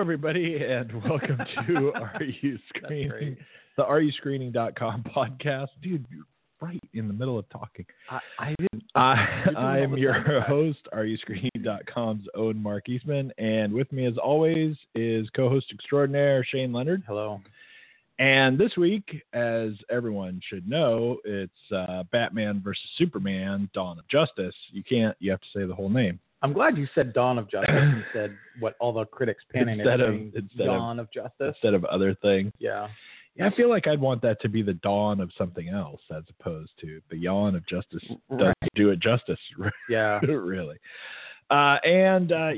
Hello, everybody, and welcome to Are You Screening, the Are You AreYouScreening.com podcast. Dude, you're right in the middle of talking. I, I didn't. I, doing I all am your sound effects. host, AreYouScreening.com's own Mark Eastman, and with me, as always, is co-host extraordinaire Shane Leonard. Hello. And this week, as everyone should know, it's uh, Batman versus Superman: Dawn of Justice. You can't. You have to say the whole name. I'm glad you said Dawn of Justice and said what all the critics panning Instead it of- instead Dawn of Justice. instead of other things. yeah. Yeah, I feel like I'd want that to be the dawn of something else as opposed to the yawn of justice doesn't Right. do it justice, Yeah. really. Uh, and uh,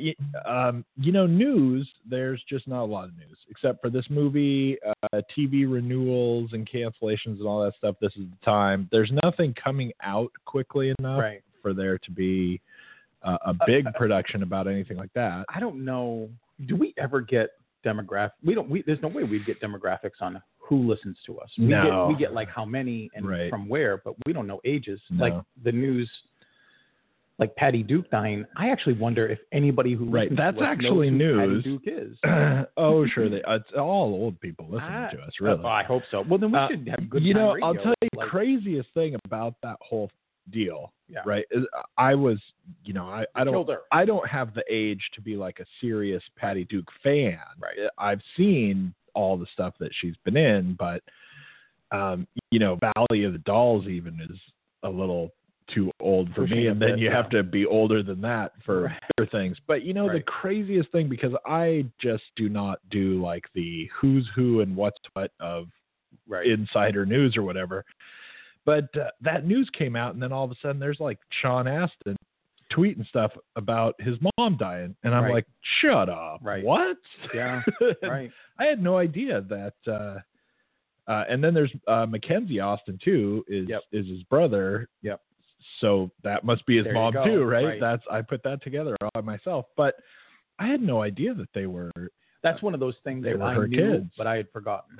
um, you know, news. There's just not a lot of news except for this movie, uh, TV renewals and cancellations and all that stuff. This is the time. There's nothing coming out quickly enough Right. for there to be uh, a big production about anything like that. I don't know. Do we ever get demographic? We don't. We, there's no way we'd get demographics on who listens to us. We No. get we get like how many and Right. from where, but we don't know ages. No. Like the news, like Patty Duke dying. I actually wonder if anybody who Right, that's actually news. Patty Duke is. oh, sure. They, it's all old people listening I- to us, really. Uh, I hope so. Well, then we Uh, should have good. you know, I'll tell you the craziest thing about that whole deal, Yeah. right? I was, you know, I, I don't, I don't have the age to be like a serious Patty Duke fan. Right. I've seen all the stuff that she's been in, but, um, you know, Valley of the Dolls even is a little too old for Pushing me, and then bit, you yeah. have to be older than that for Right. other things. But you know, the craziest thing because I just do not do like the who's who and what's what of right. insider news or whatever. But uh, that news came out, and then all of a sudden, there's like Sean Astin tweeting stuff about his mom dying, and I'm Right. like, "Shut up! Right. What? Yeah. Right. I had no idea that." Uh, uh, and then there's uh, Mackenzie Astin too. Is Yep. is his brother? Yep. So that must be his There mom too, right? Right. That's I put that together all by myself, but I had no idea that they were. That's one of those things They that were I her knew, kids. but I had forgotten.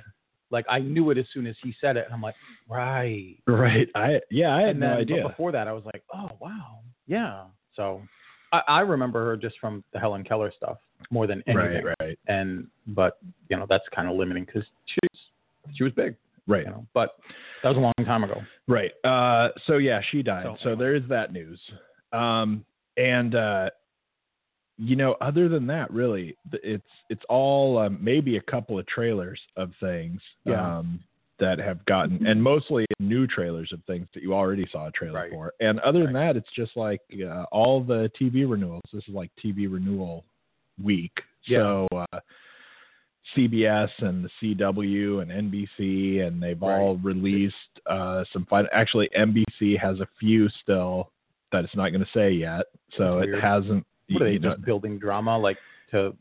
Like I knew it as soon as he said it, and I'm like, right. Right. I yeah. I had and no then, but idea. before that, I was like, oh wow, yeah. So I, I remember her just from the Helen Keller stuff more than anything. Right. Right. And but you know that's kind of limiting because she was she was big, Right. you know. But that was a long time ago. Right. Uh, so yeah, she died. So, So, anyway. there is that news. Um, and uh, you know, other than that, really, it's it's all um, maybe a couple of trailers of things Yeah. um, that have gotten, and mostly new trailers of things that you already saw a trailer Right. for. And other than that, it's just like uh, all the TV renewals. This is like TV renewal week. Yeah. So. Uh, CBS and the CW and NBC, and they've all released uh, some fun. Actually, NBC has a few still that it's not going to say yet, so That's it weird. hasn't. What are they you, know, just building drama like to?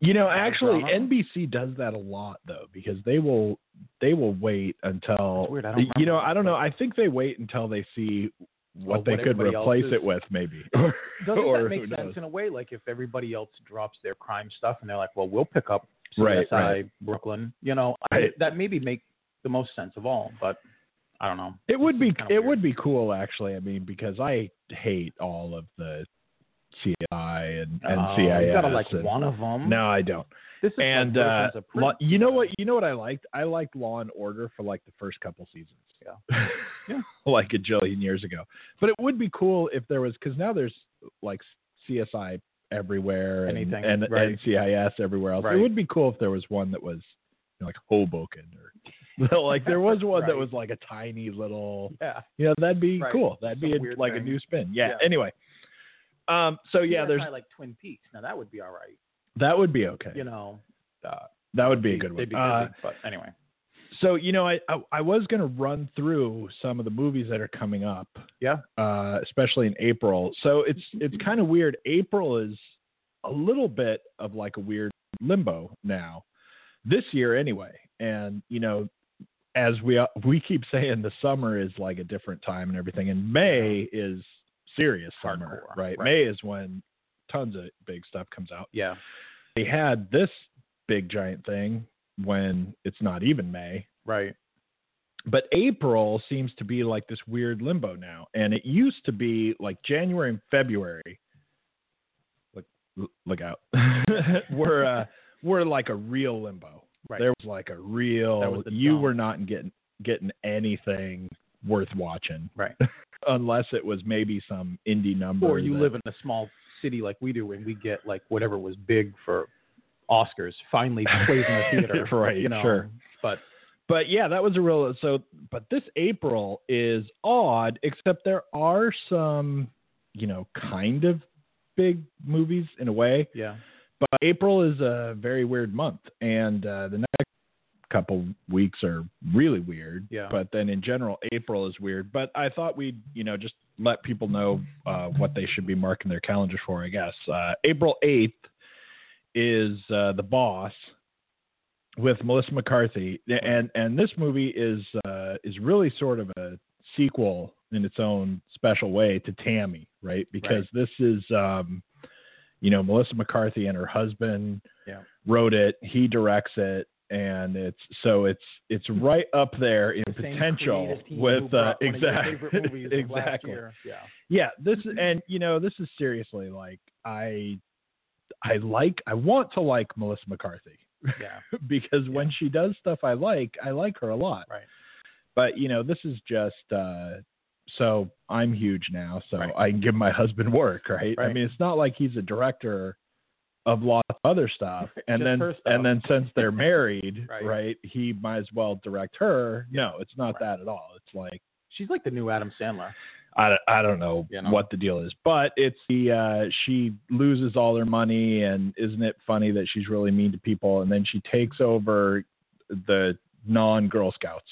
you know, actually, drama? NBC does that a lot though, because they will they will wait until. You know. I don't know. I think they wait until they see what Well, they could replace it with, maybe. Doesn't or that make sense knows? in a way? Like if everybody else drops their crime stuff and they're like, well, we'll pick up CSI Right, right. Brooklyn. You know, I- that maybe make the most sense of all. But I don't know. It would be it weird. would be cool actually. I mean, because I hate all of the CI and, and Oh, CIS. You gotta like and- one of them. No, I don't. this is And uh, Law- you know what? You know what I liked? I liked Law and Order for like the first couple seasons. Yeah. Yeah. like a jillion years ago. But it would be cool if there was because now there's like CSI everywhere and, Anything, and, right. and CIS everywhere else. Right. It would be cool if there was one that was you know, like Hoboken or like there was one that was like a tiny little Yeah. you know, that'd be Right. cool. That'd be a, like a new spin. Yeah. Yeah. Anyway. Um so yeah, CSI there's like Twin Peaks. Now that would be all right. that would be okay. You know, uh, that would be a good one. They'd Uh, but anyway. so you know, I, I I was gonna run through some of the movies that are coming up. Yeah. Uh, especially in April. So it's it's kind of weird. April is a little bit of like a weird limbo now, this year anyway. And you know, as we we keep saying, the summer is like a different time and everything, and May is serious summer, Hardcore, right? right. May is when tons of big stuff comes out. Yeah. They had this big giant thing when it's not even May Right. but April seems to be like this weird limbo now, and it used to be like January and February. Look, look out! we're uh, we're like a real limbo. Right. There was like a real. You were not getting getting anything worth watching Right. unless it was maybe some indie number. Or you that- live in a small city like we do, and we get like whatever was big for Oscars finally plays in the theater. Right, You know. sure. But but yeah, that was a real so but this April is odd, except there are some, you know, kind of big movies in a way. yeah. But April is a very weird month and uh the next couple weeks are really weird. Yeah. But then in general April is weird. But I thought we'd, you know, just let people know uh what they should be marking their calendars for, I guess. Uh April eighth is uh The Boss with Melissa McCarthy, and and this movie is uh, is really sort of a sequel in its own special way to Tammy, right? Because this is, um, you know, Melissa McCarthy and her husband Yeah. wrote it, he directs it, and it's so it's it's right up there in The potential with uh, brought one of your exactly favorite movies of last exactly. Yeah. yeah this is and you know this is seriously like i i like i want to like melissa mccarthy Yeah. because when she does stuff i like i like her a lot Right. but you know this is just uh so i'm huge now so Right. i can give my husband work right? i mean it's not like he's a director of of other stuff and then and then since they're married Right. right. he might as well direct her no it's not Right. that at all it's like She's like the new Adam Sandler. I, don't- I don't know You know? what the deal is, but it's the uh, she loses all her money, and isn't it funny that she's really mean to people, and then she takes over the non Girl Scouts.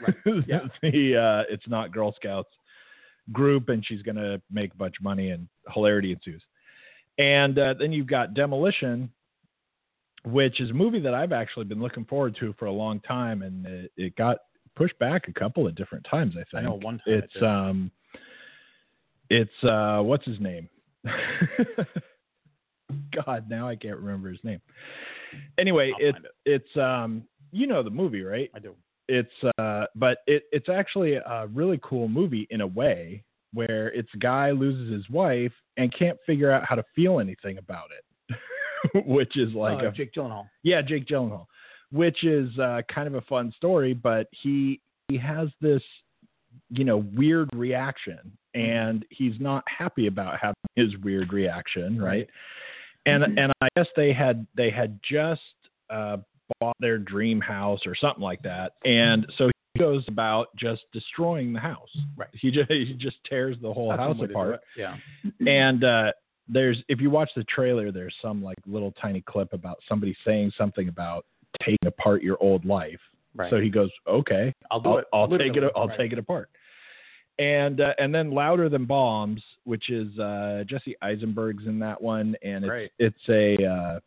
Right. Yeah. the uh, it's not Girl Scouts group, and she's gonna make a bunch of money, and hilarity ensues. And uh, then you've got Demolition, which is a movie that I've actually been looking forward to for a long time, and it, it got pushed back a couple of different times. I think I know one time it's um, it's uh, what's his name? God, now I can't remember his name. Anyway, it, it. it's um, you know the movie, right? I do. it's uh but it it's actually a really cool movie in a way where it's a guy loses his wife and can't figure out how to feel anything about it which is like uh, a Jake Gyllenhaal. yeah jake gyllenhaal which is uh kind of a fun story but he he has this you know weird reaction and he's not happy about having his weird reaction right, and and i guess they had they had just uh bought their dream house or something like that. And so goes about just destroying the house Right. he just he just tears the whole That's house one way to do apart. Yeah. and uh there's if you watch the trailer there's some like little tiny clip about somebody saying something about taking apart your old life Right. so he goes okay I'll do I'll, it. I'll take it. I'll Right. take it apart. And uh, and then louder than bombs, which is uh, Jesse Eisenberg's in that one, and it's it's a uh,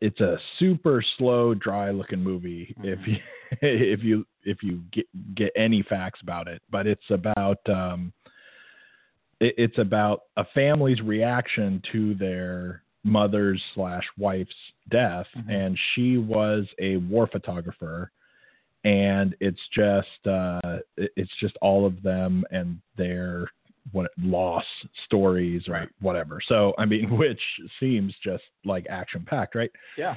it's a super slow, dry looking movie. If Mhm. you if you if you get get any facts about it, but it's about um, it, it's about a family's reaction to their mother's slash wife's death, Mhm. and she was a war photographer and it's just uh it- it's just all of them and their what loss stories or Right. whatever so i mean which seems just like action packed right Yeah.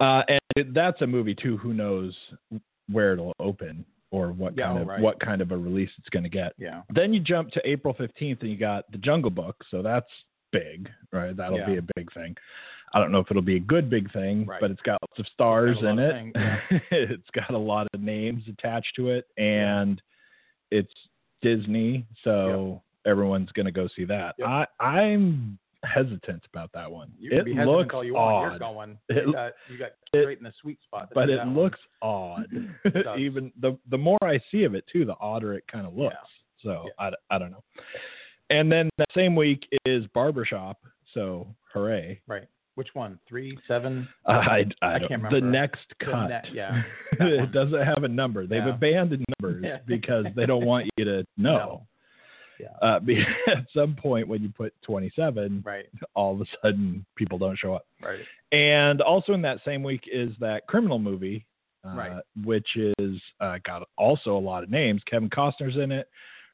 uh and it, that's a movie too who knows where it'll open or what Yeah, kind of right. what kind of a release it's going to get Yeah. then you jump to april 15th and you got the jungle book so that's big right that'll be a big thing i don't know if it'll be a good big thing Right. but it's got lots of stars It's got a in it yeah. it's got a lot of names attached to it and it's disney so everyone's going to go see that Yep. i i'm hesitant about that one. You it looks all you want. odd. You're going. It- you got, you got it- straight in the sweet spot. but it looks odd. It. Even the the more I see of it too, the odder it kind of looks. So Yeah. I, I don't know. And then that same week is Barbershop. So hooray! right. Which one? Three, seven. I, I, I don't- can't The remember. next The cut. ne- yeah, it doesn't have a number. They've Yeah. abandoned numbers Yeah. because they don't want you to know. Yeah. Uh, at some point, when you put 27, Right. all of a sudden people don't show up. Right. And also in that same week is that criminal movie, uh, Right. which is uh, got also a lot of names. Kevin Costner's in it.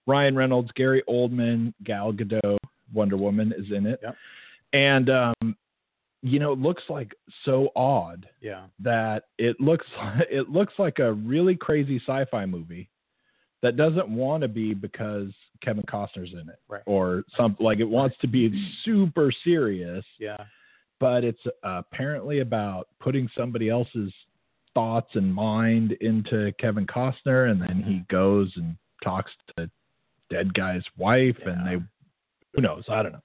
Ryan Reynolds, Gary Oldman, Gal Gadot, Wonder Woman is in it. Yep. And um, you know, it looks like so odd Yeah. that it looks it looks like a really crazy sci-fi movie that doesn't want to be because Kevin Costner's in it Right. or some like it wants to be super serious Yeah. but it's apparently about putting somebody else's thoughts and mind into Kevin Costner, and then he mm-hmm. goes and talks to dead guy's wife, and they who knows? I don't know.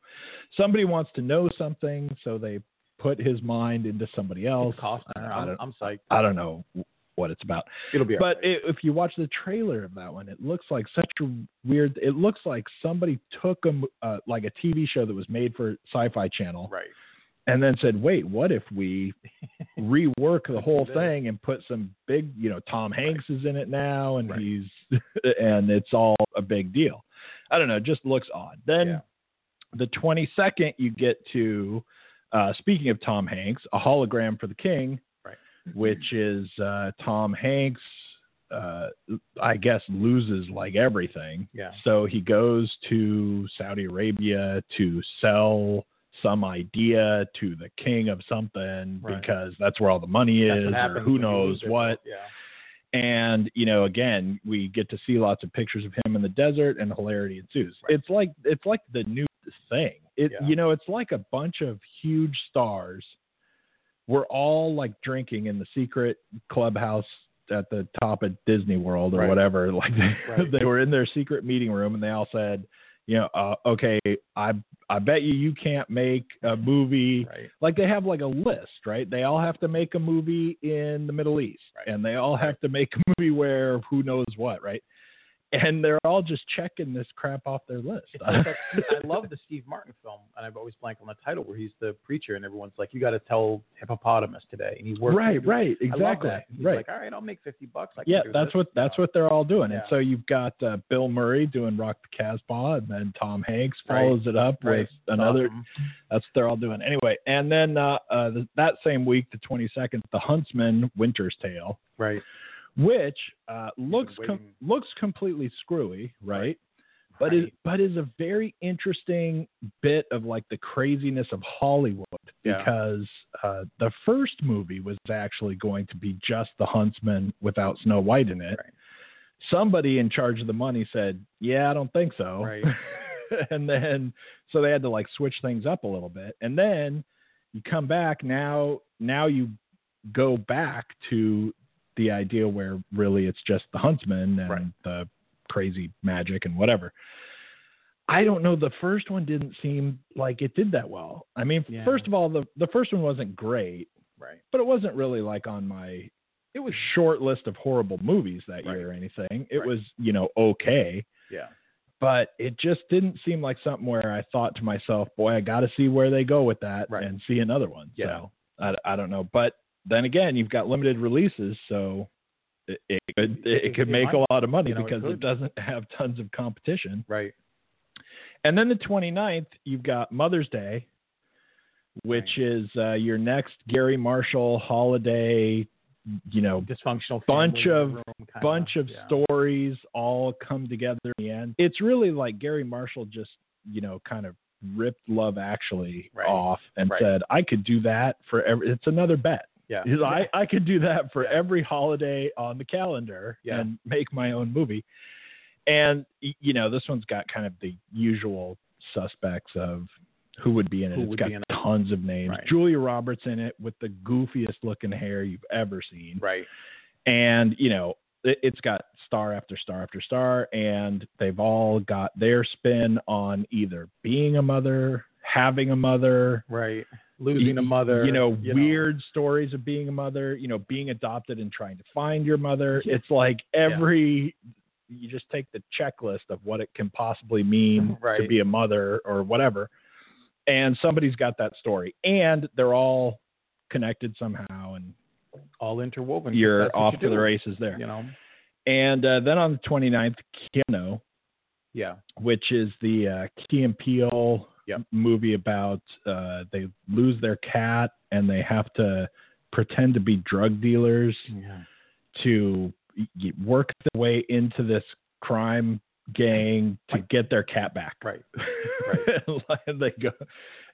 Somebody wants to know something, so they put his mind into somebody else. Costner. I, I'm, don't, I'm psyched. I don't know what it's about. It'll be. But alright. i if you watch the trailer of that one, it looks like such a weird. It looks like somebody took a uh, like a TV show that was made for Sci-Fi Channel, right. and then said, "Wait, what if we rework the whole thing and put some big, you know, Tom Hanks is in it now, and Right. he's and it's all a big deal." I don't know. It just looks odd. Then Yeah. the 22nd, you get to uh, speaking of Tom Hanks, a hologram for the king, Right. which is uh, Tom Hanks. Uh, I guess loses like everything. Yeah. So he goes to Saudi Arabia to sell some idea to the king of something Right. because that's where all the money That's is, or who knows what. Yeah. And you know, again, we get to see lots of pictures of him in the desert, and hilarity ensues. Right. It's like it's like the new thing. It Yeah. you know, it's like a bunch of huge stars. We're all like drinking in the secret clubhouse at the top of Disney World or Right. whatever. Like they, Right. they were in their secret meeting room, and they all said, you know, uh, okay, I I bet you you can't make a movie Right. like they have like a list, right? They all have to make a movie in the Middle East, Right. and they all have to make a movie where who knows what, right? And they're all just checking this crap off their list. Like that, I love the Steve Martin film, and I've always blanked on the title where he's the preacher, and everyone's like, "You got to tell hippopotamus today," and he's works. right, right, exactly, right. like, "All right, I'll make fifty bucks." I yeah, that's this." what that's Yeah. what they're all doing. And so you've got uh, Bill Murray doing Rock the Casbah, and then Tom Hanks Right. follows it up Right. with another. Awesome. That's what they're all doing anyway. And then uh, uh, the, that same week, the 22nd, The Huntsman: Winter's Tale. Right. Which uh, looks com- looks completely screwy, right? Right. But is but is a very interesting bit of like the craziness of Hollywood Yeah. because uh, the first movie was actually going to be just The Huntsman without Snow White in it. Right. Somebody in charge of the money said, "Yeah, I don't think so." Right. and then so they had to like switch things up a little bit. And then you come back now now you go back to the idea where really it's just the huntsman and Right. the crazy magic and whatever. I don't know. The first one didn't seem like it did that well. I mean, Yeah. first of all, the the first one wasn't great, Right. but it wasn't really like on my it was short list of horrible movies that Right. year or anything. It Right. was, you know, okay Yeah. but it just didn't seem like something where I thought to myself, boy, I got to see where they go with that Right. and see another one. Yeah. So I, I don't know. But then again, you've got limited releases, so it, it could, it, It- could make a lot of money You know, because it could. doesn't have tons of competition. Right. And then the 29th, you've got Mother's Day, which is uh, your next Garry Marshall holiday, you know, Dysfunctional. Bunch of- room bunch of yeah. stories all come together in the end. It's really like Garry Marshall just, you know, kind of ripped Love Actually Right. off and Right. said, I could do that for every, it's another bet. Yeah. He's like, I, I could do that for every holiday on the calendar Yeah. and make my own movie. And, you know, this one's got kind of the usual suspects of who would be in it. Who It's got in it. tons of names. Right. Julia Roberts in it with the goofiest looking hair you've ever seen Right. and you know it, it's got star after star after star and they've all got their spin on either being a mother having a mother, Right. Losing a mother. you know, weird stories of being a mother, you know, being adopted and trying to find your mother. Yeah. It's like every you just take the checklist of what it can possibly mean to be a mother or whatever. And somebody's got that story. And they're all connected somehow and all interwoven. you're off you to the races there. You know. And uh, then on the 29th, Keanu, Yeah. which is the uh, Key and Peele Yep. movie about uh, they lose their cat and they have to pretend to be drug dealers Yeah. to work their way into this crime gang to Right. get their cat back. Right. Right. and they go,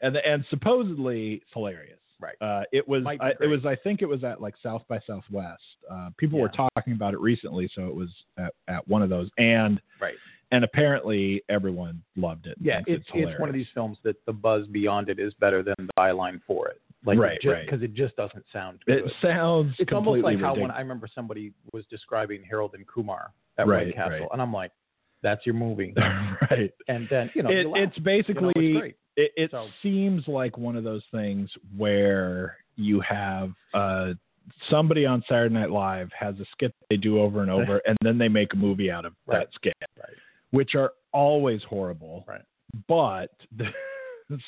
and and supposedly it's hilarious. Right. Uh, it was. I, it was. I think it was at like South by Southwest. Uh, people were talking about it recently, so it was at, at one of those. And Right. And apparently everyone loved it. Yeah, thinks it's it's one of these films that the buzz beyond it is better than the byline for it. Like Right, right. because it just doesn't sound good. It sounds it's almost like how when. I remember somebody was describing Harold and Kumar at Right, White Castle, right. and I'm like, "That's your movie." right. and then you know, It, you it's You know, basically it's it, it So- seems like one of those things where you have uh, somebody on Saturday Night Live has a skit they do over and over, and then they make a movie out of Right. that skit, Right. Which are always horrible. Right. But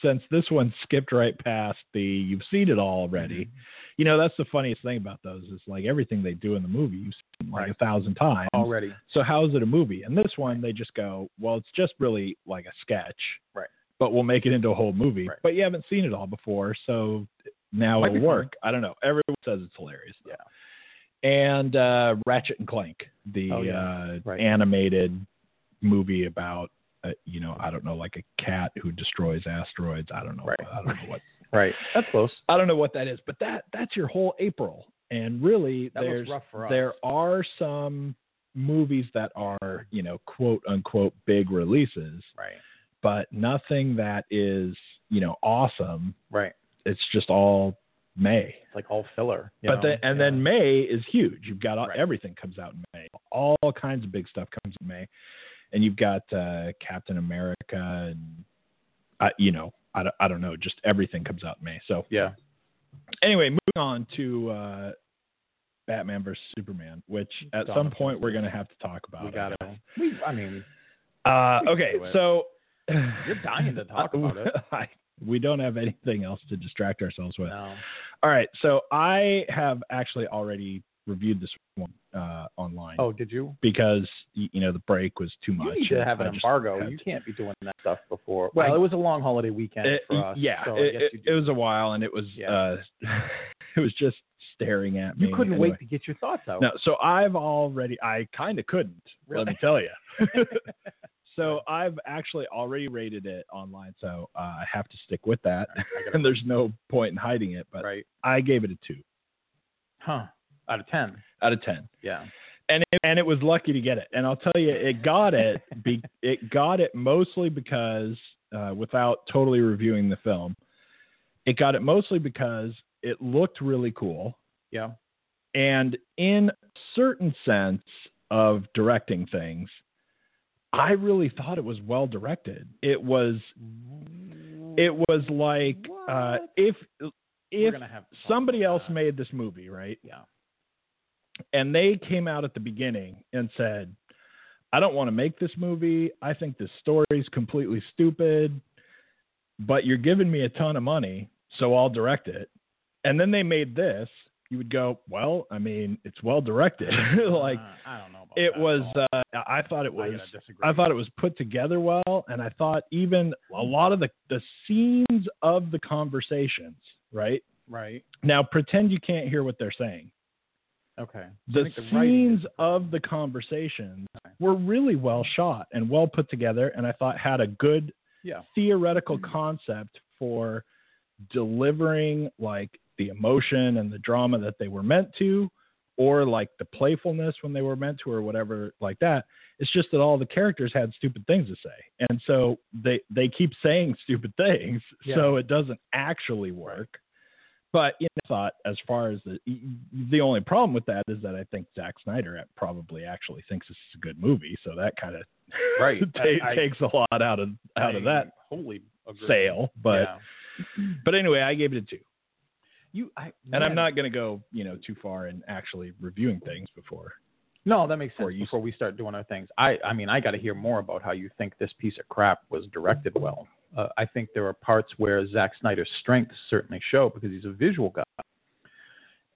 since this one skipped right past the you've seen it all Mm-hmm. already, you know that's the funniest thing about those is like everything they do in the movie you've seen like Right. a thousand times already. so how is it a movie? And this one, they just go, well, it's just really like a sketch, Right. But we'll make it into a whole movie. Right. But you haven't seen it all before, so now Might it'll be fun. work. I don't know. Everyone says it's hilarious. though. Yeah. And uh, Ratchet and Clank, the Oh, yeah. uh, Right. animated movie about, uh, you know, I don't know, like a cat who destroys asteroids. I don't know. Right. I don't know what. Right. That's close. I don't know what that is, but that that's your whole April. And really, That there's rough for us. there are some movies that are you know quote unquote big releases, Right. but nothing that is you know awesome. Right. It's just all May. It's like all filler. you But know? then and then May is huge. You've got all, Right. everything comes out in May. All kinds of big stuff comes in May, and you've got uh, Captain America and uh, you know I don't, I don't know just everything comes out in May. So Yeah. anyway, moving on to uh, Batman versus Superman, which at Dawn some point we're going to have to talk about. We I got to. We. I mean, Uh, okay, it. so You're dying to talk about it. I, we don't have anything else to distract ourselves with. no. All right, so I have actually already reviewed this one uh, online Oh, did you? because you know the break was too much. You need to have an embargo. You can't be doing that stuff before. Well, I- it was a long holiday weekend It- for us. yeah, so I it, guess it- was a while, and it was Yeah. uh, it was just staring at me. you couldn't anyway. wait to get your thoughts out. No, so I've already, I kind of couldn't, let me tell you. so I've actually already rated it online, so uh, I have to stick with that. Gotta- and there's no point in hiding it, but right? I gave it a two Huh? Out of ten. out of 10. Yeah. And it, and it was lucky to get it. And I'll tell you, it got it, be, it got it mostly because, uh, without totally reviewing the film, it got it mostly because it looked really cool. Yeah. And in certain sense of directing things, I really thought it was well directed. It was it was like uh, if if gonna have to talk somebody else that. made this movie, right? Yeah. And they came out at the beginning and said, "I don't want to make this movie. I think this story's completely stupid, but you're giving me a ton of money, so I'll direct it." And then they made this, you would go, "Well, I mean, it's well directed." like Uh, I don't know. About it that was uh, I thought it was gotta. I thought it was put together well, and I thought even a lot of the the scenes of the conversations, right? right. Now pretend you can't hear what they're saying. Okay. So The the scenes is- of the conversations were really well shot and well put together, and I thought had a good Yeah. theoretical Mm-hmm. concept for delivering like the emotion and the drama that they were meant to or like the playfulness when they were meant to or whatever like that it's just that all the characters had stupid things to say and so they they keep saying stupid things so it doesn't actually work but you know, I thought as far as the the only problem with that is that I think Zack Snyder probably actually thinks this is a good movie, so that kind of Right. ta- I- I- takes a lot out of out of that. wholly Agreed. sale, but Yeah. but anyway, I gave it a two. you, I, And I'm not going to go, you know, too far in actually reviewing things before. No, that makes Before sense. you- Before we start doing our things, I, I mean, I got to hear more about how you think this piece of crap was directed well. Uh, I think there are parts where Zack Snyder's strengths certainly show because he's a visual guy,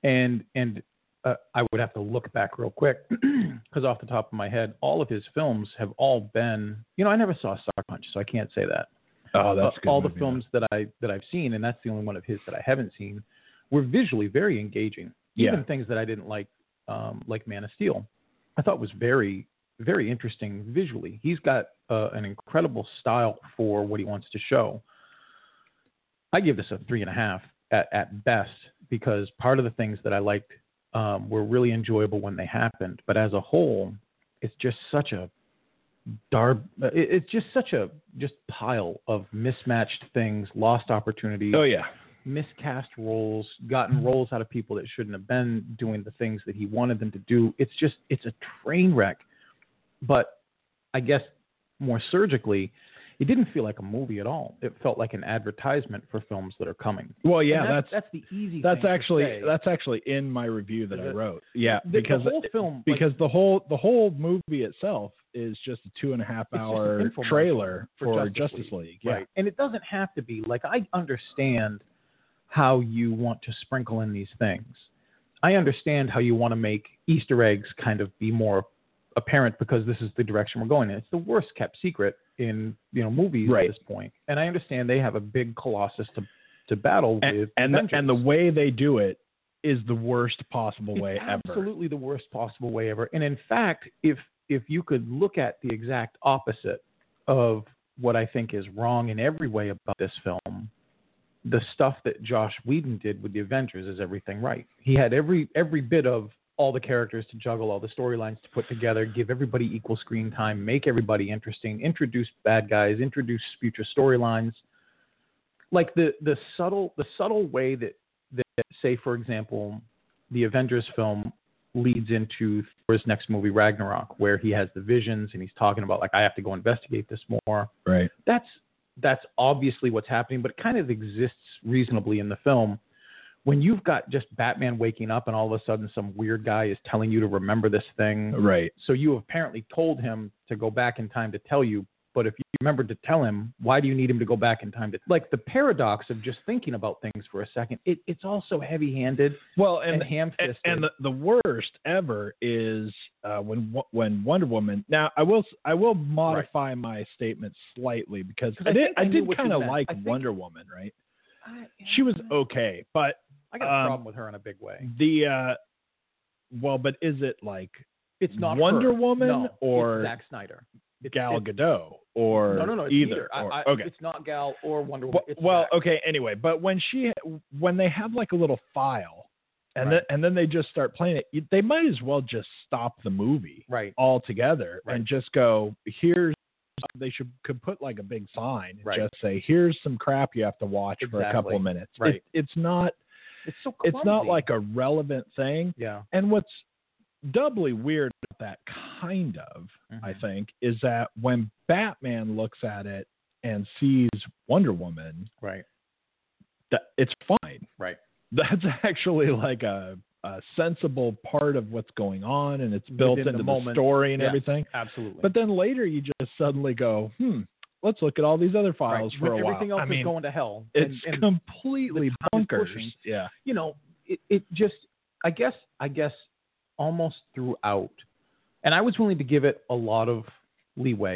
and and uh, I would have to look back real quick because off the top of my head, all of his films have all been, you know, I never saw Sucker Punch, so I can't say that. Oh, that's Uh, all the films that I that I've seen, and that's the only one of his that I haven't seen, were visually very engaging. Yeah. Even things that I didn't like, um, like Man of Steel, I thought was very very interesting visually. He's got uh, an incredible style for what he wants to show. I give this a three and a half at, at best because part of the things that I liked um, were really enjoyable when they happened, but as a whole, it's just such a dar. It's just such a just pile of mismatched things, lost opportunities, Oh yeah. miscast roles, gotten roles out of people that shouldn't have been doing the things that he wanted them to do. It's just it's a train wreck. But I guess more surgically, it didn't feel like a movie at all. It felt like an advertisement for films that are coming. Well, yeah, that's that's that's the easy. that's actually that's actually in my review that I wrote. Yeah, The- the because whole film, like- because the whole the whole movie itself is just a two and a half It's just an hour trailer for for, Justice Justice, League. League. Yeah. Right. And it doesn't have to be like I understand how you want to sprinkle in these things. I understand how you want to make Easter eggs kind of be more apparent because this is the direction we're going in. It's the worst kept secret in you know movies Right. at this point. And I understand they have a big colossus to to battle And with. and the, and the way they do it is the worst possible It's way ever. absolutely the worst possible way ever. And in fact, if if you could look at the exact opposite of what I think is wrong in every way about this film, the stuff that Joss Whedon did with the Avengers is everything right. He had every every bit of all the characters to juggle, all the storylines to put together, give everybody equal screen time, make everybody interesting, introduce bad guys, introduce future storylines. Like the the subtle the subtle way that that say for example the Avengers film leads into Thor's next movie Ragnarok where he has the visions and he's talking about like I have to go investigate this more Right. that's that's obviously what's happening, but it kind of exists reasonably in the film. When you've got just Batman waking up and all of a sudden some weird guy is telling you to remember this thing, Right. so you apparently told him to go back in time to tell you, but if you remembered to tell him, why do you need him to go back in time to like the paradox of just thinking about things for a second? It, it's also heavy-handed Well, and, and ham-fisted. and the, the worst ever is uh, when when Wonder Woman. Now, I will I will modify my statement slightly because I I did I I did kind of like Wonder Woman, right? I, She was okay, but I got a um, problem with her in a big way. the uh, well, but is it like It's not Wonder her. Woman No, or Zack Snyder. It's, Gal it's- Gadot or No, no, no. It's either? neither. I- or- I- okay. It's not Gal or Wonder Woman. Well, It's well, okay. Anyway, but when she when they have like a little file, and Right. then and then they just start playing it, they might as well just stop the movie Right. altogether Right. and just go here's. They should could put like a big sign, and Right. just say here's some crap you have to watch for a couple of minutes. Right. It, it's not It's so it's not like a relevant thing. yeah. And what's doubly weird about that kind of, I Mhm. think, is that when Batman looks at it and sees Wonder Woman, Right. that it's fine. Right. That's actually like a, a sensible part of what's going on, and it's built Within the into the, moment. story and Yes, everything. Absolutely. But then later, you just suddenly go, hmm, let's look at all these other right. files for when a while. everything else I mean, is going to hell. it's and, and completely the time is bonkers. pushing. Yeah. you know, it, it just, I guess, I guess, almost throughout, and I was willing to give it a lot of leeway,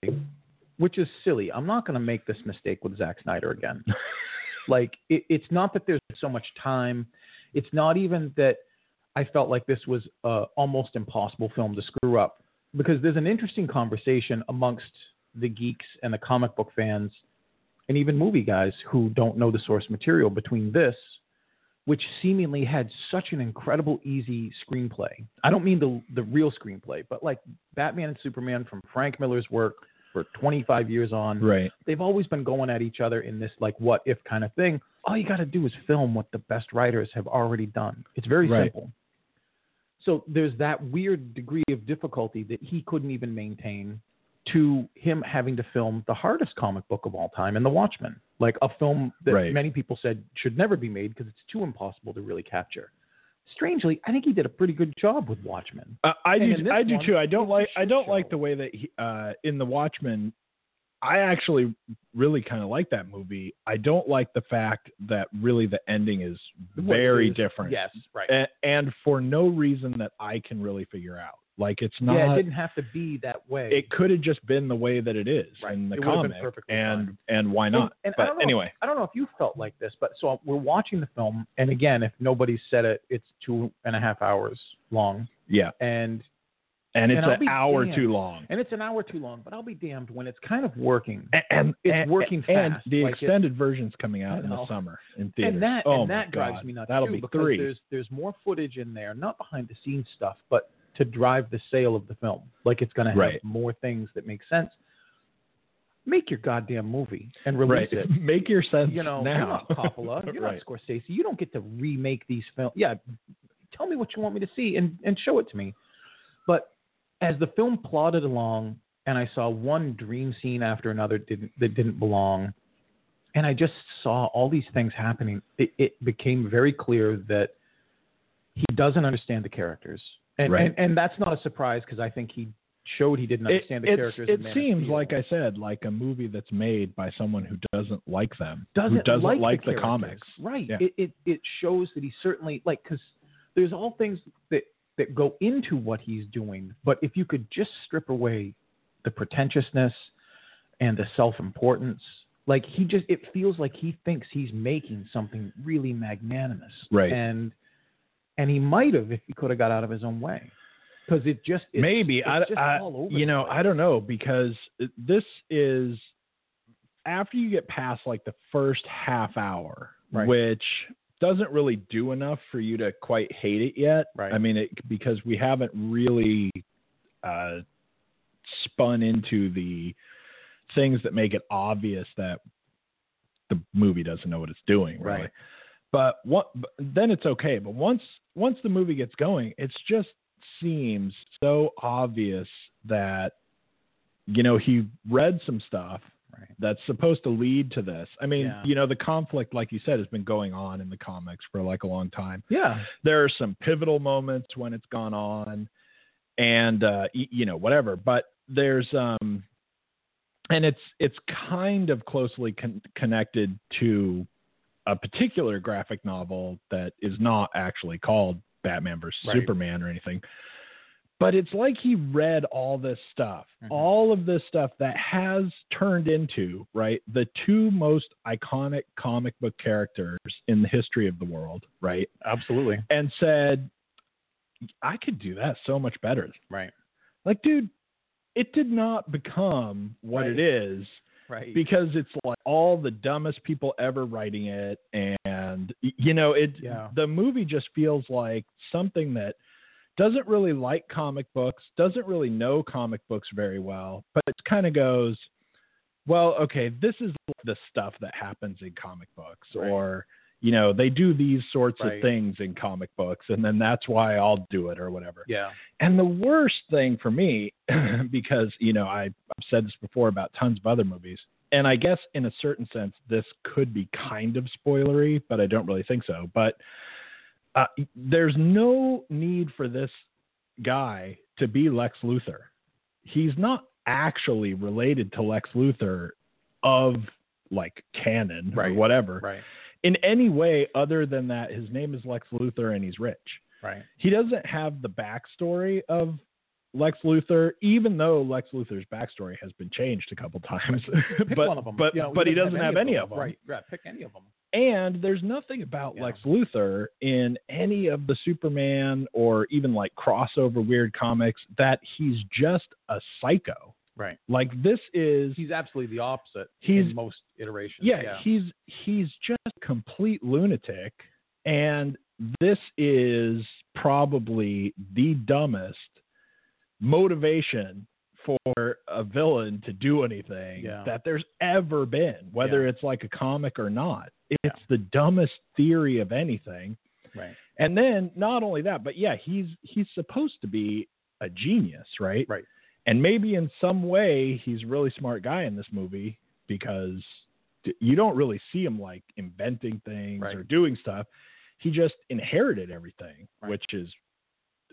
which is silly. I'm not going to make this mistake with Zack Snyder again. like, it, it's not that there's so much time. It's not even that I felt like this was a almost impossible film to screw up, because there's an interesting conversation amongst the geeks and the comic book fans, and even movie guys who don't know the source material between this which seemingly had such an incredible easy screenplay. I don't mean the the real screenplay, but like Batman and Superman from Frank Miller's work for 25 years on. Right. They've always been going at each other in this like what if kind of thing. All you got to do is film what the best writers have already done. It's very Right. simple. So there's that weird degree of difficulty that he couldn't even maintain to him having to film the hardest comic book of all time in The Watchmen, like a film that Right. many people said should never be made because it's too impossible to really capture. Strangely, I think he did a pretty good job with Watchmen. Uh, I And do. this I do one, too. I don't like. I don't like the way that he, uh, in the Watchmen. I actually really kind of like that movie. I don't like the fact that really the ending is very is- different. Yes, right. and, and for no reason that I can really figure out. Like it's not. yeah, it didn't have to be that way. it could have just been the way that it is Right. in the It would have been comic, perfectly and fine. and why not? and I but don't know- anyway, I don't know if you felt like this, but so we're watching the film, and again, if nobody said it, it's two and a half hours long, yeah, and and it's And an hour damned. too long. and it's an hour too long. But I'll be damned when it's kind of working. And, and It's and- working and fast, the like it- extended version's coming out in the summer in theaters. and that oh and that drives God. me nuts That'll too, be because three. there's there's more footage in there, not behind the scenes stuff, but to drive the sale of the film. Like it's going to have more things that make sense. Make your goddamn movie and release right. it. Make your sense You know, now. you're not Coppola, you're right. not Scorsese. You don't get to remake these films. Yeah, tell me what you want me to see and, and show it to me. But as the film plodded along, and I saw one dream scene after another didn't, that didn't belong, and I just saw all these things happening, it, it became very clear that he doesn't understand the characters, and Right. and, and that's not a surprise because I think he showed he didn't It, understand the characters. it in Man of seems like I said, like a movie that's made by someone who doesn't like them, doesn't, who doesn't like, the, characters. comics. Right. Yeah. It, it it shows that he certainly like because there's all things that that go into what he's doing, but if you could just strip away the pretentiousness and the self-importance, like he just it feels like he thinks he's making something really magnanimous. Right. And and he might have if he could have got out of his own way. Because it just it's, Maybe it's I, just I all over you know. I don't know because this is after you get past like the first half hour, Right. which doesn't really do enough for you to quite hate it yet. Right. I mean, it, because we haven't really uh, spun into the things that make it obvious that the movie doesn't know what it's doing. Really. Right. But what? but Then it's okay. But once once the movie gets going, it just seems so obvious that you know he read some stuff Right. that's supposed to lead to this. I mean, Yeah. you know, the conflict, like you said, has been going on in the comics for like a long time. Yeah. There are some pivotal moments when it's gone on, and uh, you know, whatever. But there's um, and it's it's kind of closely con- connected to a particular graphic novel that is not actually called Batman versus Right. Superman or anything. But it's like he read all this stuff, Mhm. all of this stuff that has turned into, right, the two most iconic comic book characters in the history of the world, right? Absolutely. And said, I could do that so much better. Right. Like, dude, it did not become what Right. it is Right. because it's like all the dumbest people ever writing it and you know it Yeah. the movie just feels like something that doesn't really like comic books doesn't really know comic books very well but it kind of goes well okay this is the stuff that happens in comic books Right. or you know they do these sorts Right. of things in comic books and then that's why I'll do it or whatever yeah. and the worst thing for me, because you know I, I've said this before about tons of other movies, and I guess in a certain sense this could be kind of spoilery, but I don't really think so. But uh, there's no need for this guy to be Lex Luthor. He's not actually related to Lex Luthor of like canon or Right. whatever Right. In any way other than that his name is Lex Luthor and he's rich Right. he doesn't have the backstory of Lex Luthor, even though Lex Luthor's backstory has been changed a couple times. But one of them. but You know, but he doesn't have any them. of them. Right. Right. Pick any of them. And there's nothing about Yeah. Lex Luthor in any of the Superman or even like crossover weird comics that he's just a psycho. Right. Like this is He's absolutely the opposite. He's- in most iterations. yeah, he's he's just complete lunatic and this is probably the dumbest motivation for a villain to do anything Yeah. that there's ever been whether Yeah. it's like a comic or not it's Yeah. the dumbest theory of anything Right. and then not only that but yeah he's he's supposed to be a genius right Right. And maybe in some way he's a really smart guy in this movie because you don't really see him like inventing things Right. or doing stuff. He just inherited everything, Right. which is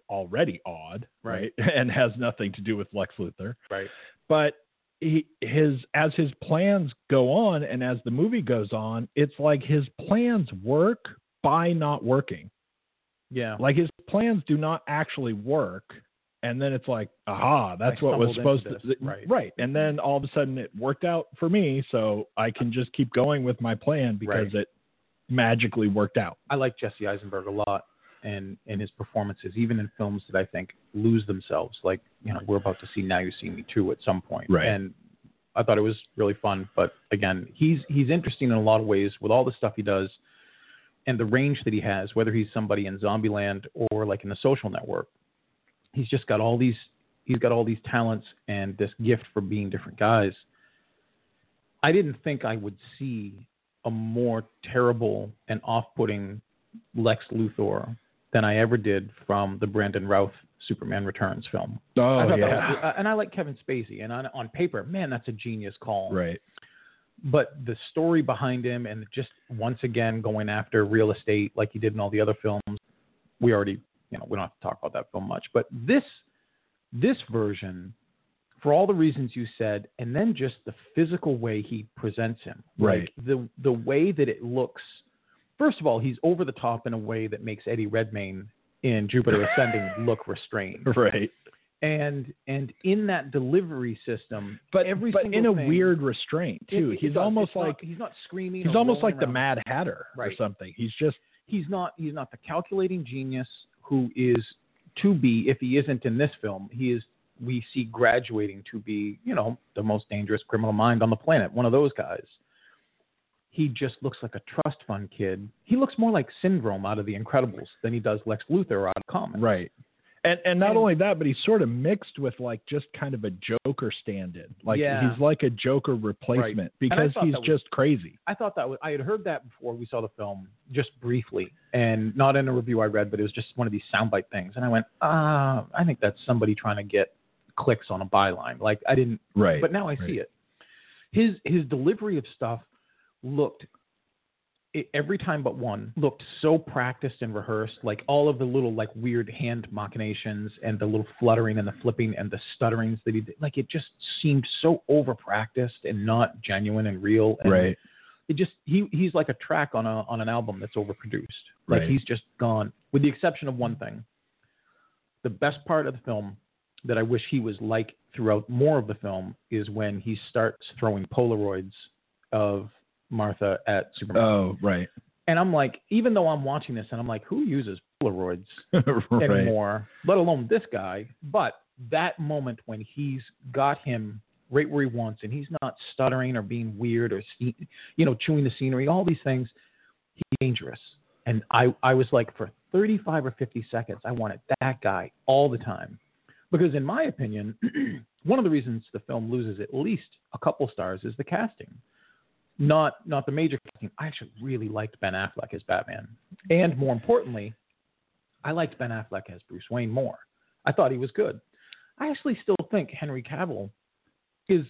already odd, Right. right? And has nothing to do with Lex Luthor. Right. But he, his as his plans go on and as the movie goes on, it's like his plans work by not working. Yeah. Like his plans do not actually work. And then it's like, aha, that's I what was supposed to this. Right. right. And then all of a sudden it worked out for me, so I can just keep going with my plan because Right. it magically worked out. I like Jesse Eisenberg a lot and and his performances, even in films that I think lose themselves. Like you know, we're about to see Now You See Me 2 at some point, Right. And I thought it was really fun. But again, he's he's interesting in a lot of ways with all the stuff he does and the range that he has. Whether he's somebody in Zombieland or like in The Social Network, he's just got all these he's got all these talents and this gift for being different guys. I didn't think I would see a more terrible and off-putting Lex Luthor than I ever did from the Brandon Routh Superman Returns film. Oh yeah. was- and I like Kevin Spacey, and on, on paper, man, that's a genius call. right. But the story behind him, and just once again going after real estate like he did in all the other films, we already, you know, we don't have to talk about that film much. But this, this version, for all the reasons you said, and then just the physical way he presents him, Right. Like the the way that it looks. First of all, he's over the top in a way that makes Eddie Redmayne in Jupiter Ascending look restrained, Right. and and in that delivery system, But every but single in a thing- weird restraint too. it he's almost It's not- like he's not screaming. he's almost like the. Mad Hatter or something. He's just he's not he's not the calculating genius who is to be if he isn't in this film. He is we see graduating to be you know the most dangerous criminal mind on the planet one of those guys. He just looks like a trust fund kid. He looks more like syndrome out of the incredibles than he does lex luthor out of comics Right. And and not And- only that, but he's sort of mixed with like just kind of a Joker stand-in. Like Yeah. he's like a Joker replacement I because he's was- just crazy. I thought that was, I had heard that before we saw the film, just briefly, and not in a review I read, but it was just one of these soundbite things. And I went, ah, I think that's somebody trying to get clicks on a byline. Like I didn't, Right. but now I see it. His his delivery of stuff looked it, every time but one looked so practiced and rehearsed. Like all of the little like weird hand machinations and the little fluttering and the flipping and the stutterings that he did. Like it just seemed so over practiced and not genuine and real. And Right. it just he he's like a track on a on an album that's overproduced. Like Right. he's just gone. With the exception of one thing. The best part of the film that I wish he was like throughout more of the film is when he starts throwing Polaroids of Martha at Superman. Oh, right. and I'm like, even though I'm watching this and I'm like, who uses Polaroids right. anymore, let alone this guy. But that moment when he's got him right where he wants and he's not stuttering or being weird or you know chewing the scenery, all these things, he's dangerous. And I I was like for 35 or 50 seconds, I wanted that guy all the time. Because in my opinion, one of the reasons the film loses at least a couple stars is the casting. Not not the major casting. I actually really liked Ben Affleck as Batman. And more importantly, I liked Ben Affleck as Bruce Wayne more. I thought he was good. I actually still think Henry Cavill is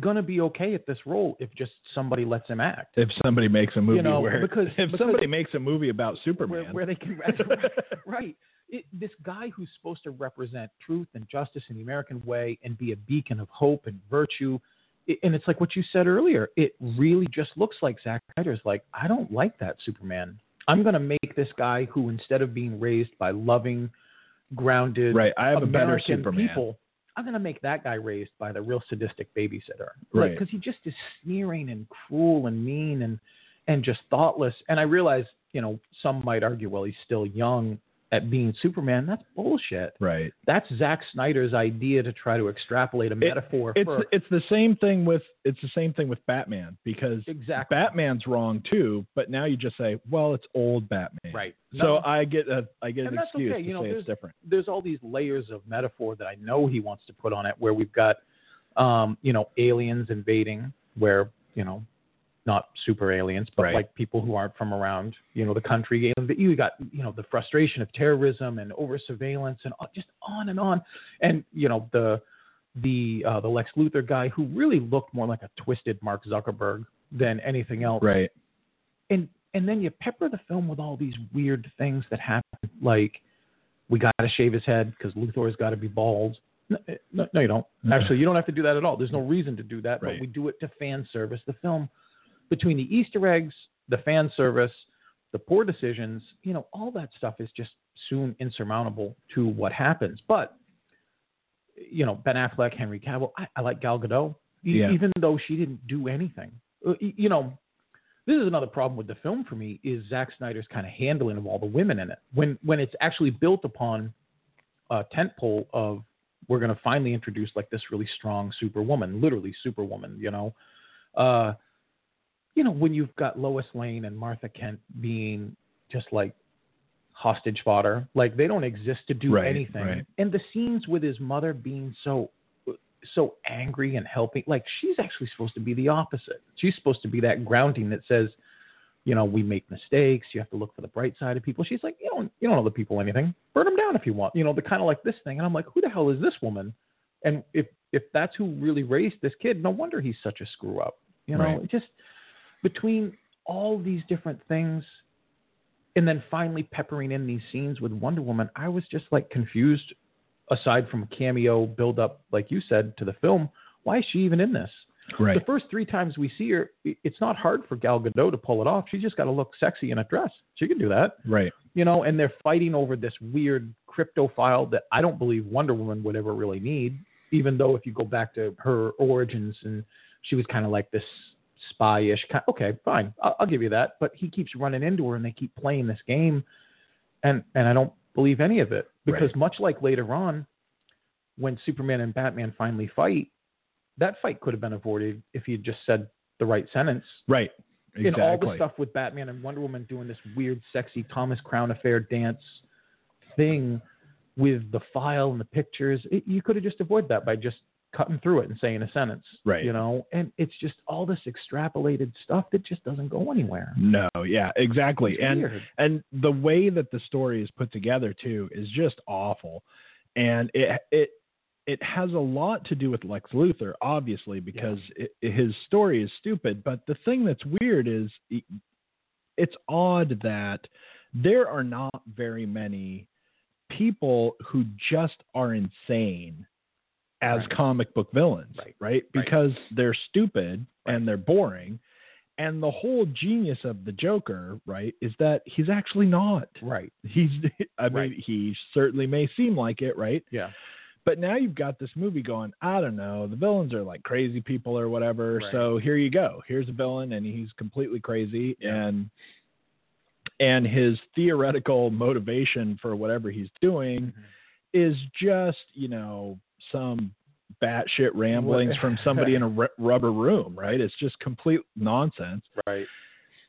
going to be okay at this role if just somebody lets him act. If somebody makes a movie you know, where because- if because- somebody makes a movie about Where, Superman, where they can right. It, this guy who's supposed to represent truth and justice in the American way and be a beacon of hope and virtue, it, and it's like what you said earlier. It really just looks like Zack Snyder's like, I don't like that Superman. I'm going to make this guy who, instead of being raised by loving, grounded, right? I have a better Superman. people, I'm going to make that guy raised by the real sadistic babysitter. Right. Because he just is sneering and cruel and mean and and just thoughtless. And I realize, you know, some might argue, well, he's still young at being Superman. That's bullshit. Right. That's Zack Snyder's idea to try to extrapolate a metaphor It's for it's the same thing with it's the same thing with Batman because exactly Batman's wrong too, but now you just say, well, it's old Batman. right. So I get a I get And an excuse okay, to you know, say it's different. there's all these layers of metaphor that I know he wants to put on it, where we've got, um, you know, aliens invading, where you know, not super aliens, but Right. like people who aren't from around, you know, the country. You got, you know, the frustration of terrorism and over surveillance and uh, just on and on, and you know the the uh, the Lex Luthor guy who really looked more like a twisted Mark Zuckerberg than anything else. Right. And and then you pepper the film with all these weird things that happen, like we got to shave his head because Luthor's got to be bald. No, no, no, you don't. Actually, you don't have to do that at all. There's no reason to do that, Right. but we do it to fan service the film. Between the Easter eggs, the fan service, the poor decisions, you know, all that stuff is just soon insurmountable to what happens. But you know, Ben Affleck, Henry Cavill, I, I like Gal Gadot, e- Yeah. even though she didn't do anything. Uh, You know, this is another problem with the film for me is Zack Snyder's kind of handling of all the women in it. When when it's actually built upon a tentpole of we're going to finally introduce like this really strong superwoman, literally superwoman, you know. Uh, you know, when you've got Lois Lane and Martha Kent being just like hostage fodder, like they don't exist to do Right, anything. right. And the scenes with his mother being so so angry and helping, like she's actually supposed to be the opposite. She's supposed to be that grounding that says, you know, we make mistakes. You have to look for the bright side of people. She's like, you don't, you don't know the people anything. Burn them down if you want. You know, the kind of like this thing. And I'm like, who the hell is this woman? And if if that's who really raised this kid, no wonder he's such a screw up. You know, Right. It just between all these different things, and then finally peppering in these scenes with Wonder Woman, I was just like confused. Aside from cameo build up, like you said, to the film, why is she even in this? Right. The first three times we see her, it's not hard for Gal Gadot to pull it off. She just got to look sexy in a dress. She can do that, Right. you know. And they're fighting over this weird crypto file that I don't believe Wonder Woman would ever really need. Even though if you go back to her origins and she was kind of like this spy-ish kind. Okay, fine, I'll, I'll give you that. But he keeps running into her, and they keep playing this game, and and I don't believe any of it because Right. much like later on, when Superman and Batman finally fight, that fight could have been avoided if he had just said the right sentence. Right. And all the stuff with Batman and Wonder Woman doing this weird, sexy Thomas Crown affair dance thing with the file and the pictures, it, you could have just avoided that by just cutting through it and saying a sentence. Right. You know, and it's just all this extrapolated stuff that just doesn't go anywhere. No, yeah, exactly. It's and weird. and the way that the story is put together too is just awful. And it it it has a lot to do with Lex Luthor, obviously, because it, his story is stupid. But the thing that's weird is it- it's odd that there are not very many people who just are insane as Right. comic book villains, Right. right? Because they're stupid and they're boring. And the whole genius of the Joker, right, is that he's actually not. Right. He's, I mean, Right. he certainly may seem like it, right? Yeah. But now you've got this movie going, I don't know, the villains are like crazy people or whatever. Right. So here you go. Here's a villain and he's completely crazy Yeah. and and his theoretical motivation for whatever he's doing Mm-hmm. is just, you know, some batshit ramblings from somebody in a r- rubber room, right? It's just complete nonsense Right.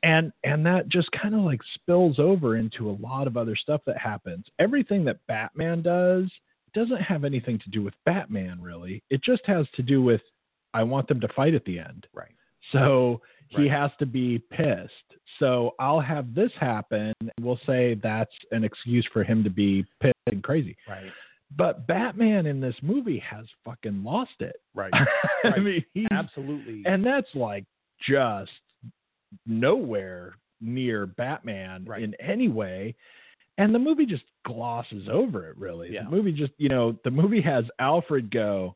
and and that just kind of like spills over into a lot of other stuff that happens everything that batman does doesn't have anything to do with batman really it just has to do with i want them to fight at the end Right. so he Right. has to be pissed so i'll have this happen we'll say that's an excuse for him to be pissed and crazy Right. But batman in this movie has fucking lost it Right. i mean he's Absolutely. and that's like just nowhere near Batman Right. in any way. And the movie just glosses over it, really. Yeah. The movie just, you know, the movie has Alfred go,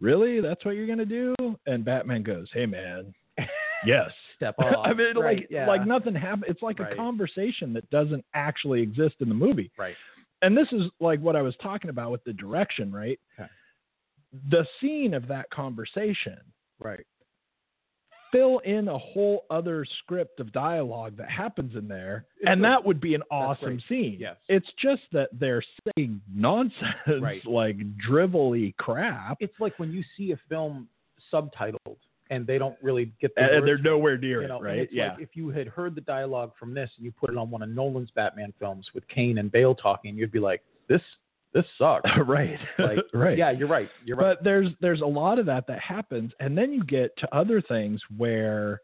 Really? That's what you're going to do? And Batman goes, Hey, man, yes. Step off. I mean, Right, like, yeah. like nothing happened. It's like Right. a conversation that doesn't actually exist in the movie. Right. And this is like what I was talking about with the direction, right? Okay. The scene of that conversation Right. fill in a whole other script of dialogue that happens in there, It's and great. that would be an awesome scene. Yes. It's just that they're saying nonsense, Right. like drivelly crap, It's like when you see a film subtitled and they don't really get the and words they're nowhere near you know, it, right? Yeah. like if you had heard the dialogue from this and you put it on one of Nolan's Batman films with Caine and Bale talking, you'd be like, "This, this sucks." right. Like, right. Yeah, you're right. You're right. But there's there's a lot of that that happens, and then you get to other things where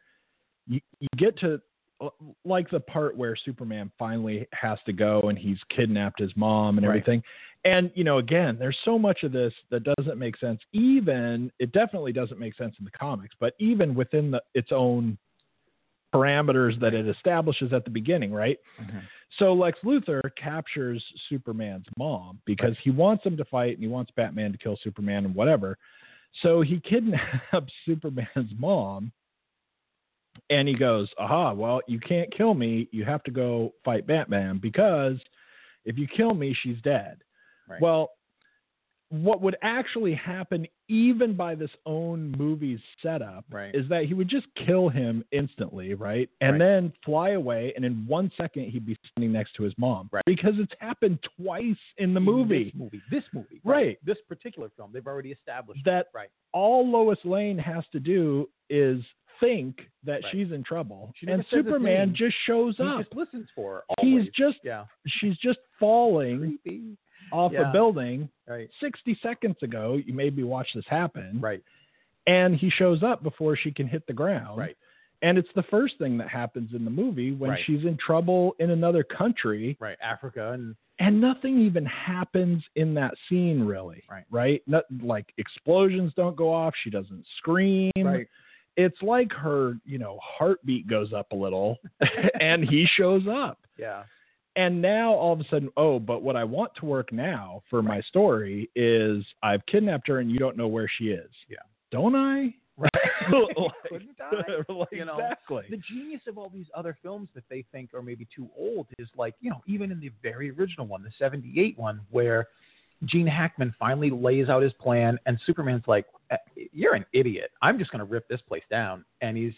you, you get to uh, like the part where Superman finally has to go and he's kidnapped his mom and Right. everything. And you know, again, there's so much of this that doesn't make sense. Even it definitely doesn't make sense in the comics, but even within the its own parameters that it establishes at the beginning, right? Mhm. So Lex Luthor captures Superman's mom because he wants him to fight and he wants Batman to kill Superman and whatever. So he kidnaps Superman's mom and he goes, Aha, well, you can't kill me. You have to go fight Batman because if you kill me, she's dead. Right. Well, what would actually happen, even by this own movie's setup, Right. is that he would just kill him instantly, right? And Right. then fly away, and in one second, he'd be standing next to his mom. Right. Because it's happened twice in the In movie. This movie. This movie. Right. This particular film. They've already established That Right. all Lois Lane has to do is think that Right. she's in trouble, She and Superman just shows He up. He just listens for her. He's just yeah. she's just falling Creepy. Off Yeah. a building Right. 60 seconds ago. You made me watch this happen. Right. And he shows up before she can hit the ground. Right. And it's the first thing that happens in the movie when Right. she's in trouble in another country Right. Africa and and nothing even happens in that scene really. Right. Right? Not, like explosions don't go off, she doesn't scream. right. It's like her, you know, heartbeat goes up a little and he shows up. Yeah. And now all of a sudden, oh, but what I want to work now for my story is I've kidnapped her and you don't know where she is. Yeah. Don't I? Right. Like- Couldn't I? like, You know, exactly. The genius of all these other films that they think are maybe too old is like, you know, even in the very original one, the 78 one, where Gene Hackman finally lays out his plan and Superman's like, "Uh, You're an idiot. I'm just going to rip this place down. And he's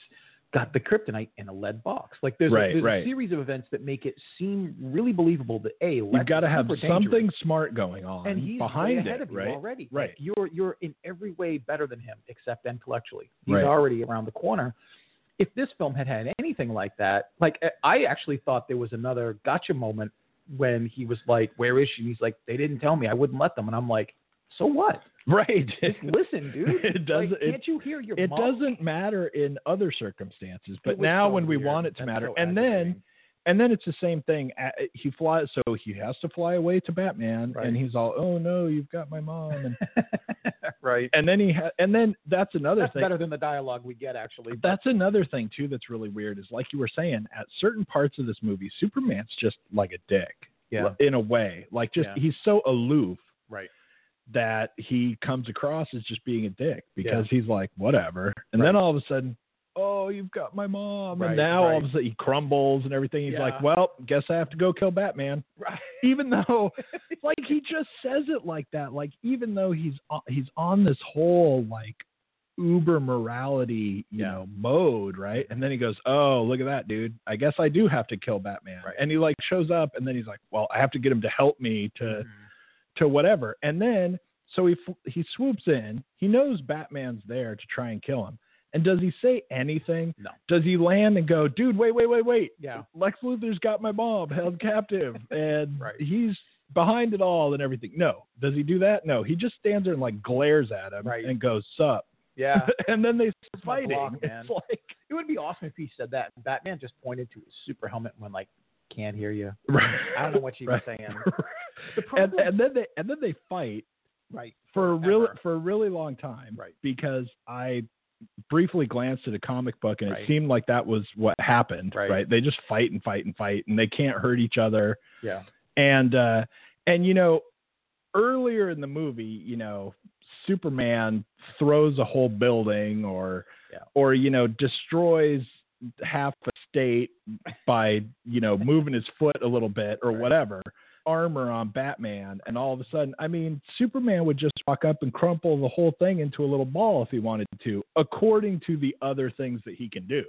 got the kryptonite in a lead box. Like there's, Right, a, there's right. a series of events that make it seem really believable that A, You've got to have super dangerous. something smart going on and he's behind ahead it, of you right? already. Right. Like, you're you're in every way better than him, except intellectually. He's Right. already around the corner. If this film had had anything like that, like eh, I actually thought there was another gotcha moment when he was like, "Where is she?" And he's like, "They didn't tell me. I wouldn't let them." And I'm like, "So what? Right. Just listen, dude. It doesn't- Like, can't you hear your it mom? doesn't matter in other circumstances, but now so when we weird. want it to That's matter, so and then and then it's the same thing. He flies, so he has to fly away to Batman, Right. and he's all, "Oh no, you've got my mom," and right. and then he ha- and then that's another That's thing. better than the dialogue we get actually. but- That's another thing too that's really weird is like you were saying at certain parts of this movie, Superman's just like a dick. Yeah. In a way, like just Yeah. he's so aloof right. That he comes across as just being a dick because he's like whatever, and then all of a sudden. Oh, you've got my mom, Right, and now all of a sudden he crumbles and everything. He's like, "Well, guess I have to go kill Batman." Right. Even though, like, he just says it like that. Like, even though he's on, he's on this whole like uber morality, you Yeah. know, mode, right? And then he goes, "Oh, look at that, dude! I guess I do have to kill Batman." Right. And he like shows up, and then he's like, "Well, I have to get him to help me to Mhm. To whatever." And then so he he swoops in. He knows Batman's there to try and kill him. And does he say anything? No. Does he land and go, "Dude, wait, wait, wait, wait! Yeah. Lex Luthor's got my mom held captive, and Right. he's behind it all and everything." No. Does he do that? No. He just stands there and like glares at him Right. and goes, "Sup." Yeah. and then they start fighting. block, man. it's like It would be awesome if he said that. Batman just pointed to his super helmet and went like, "Can't hear you." Right. I don't know what you were Right. saying. and, The problem, and then they and then they fight right for a really for a really long time. Right. Because I briefly glanced at a comic book and Right. it seemed like that was what happened. Right. They just fight and fight and fight and they can't hurt each other. yeah, And uh and you know, earlier in the movie, you know, Superman throws a whole building or Yeah. or you know, destroys half a state by, you know, moving his foot a little bit or whatever. Armor on Batman and all of a sudden, I mean, Superman would just walk up and crumple the whole thing into a little ball if he wanted to, according to the other things that he can do.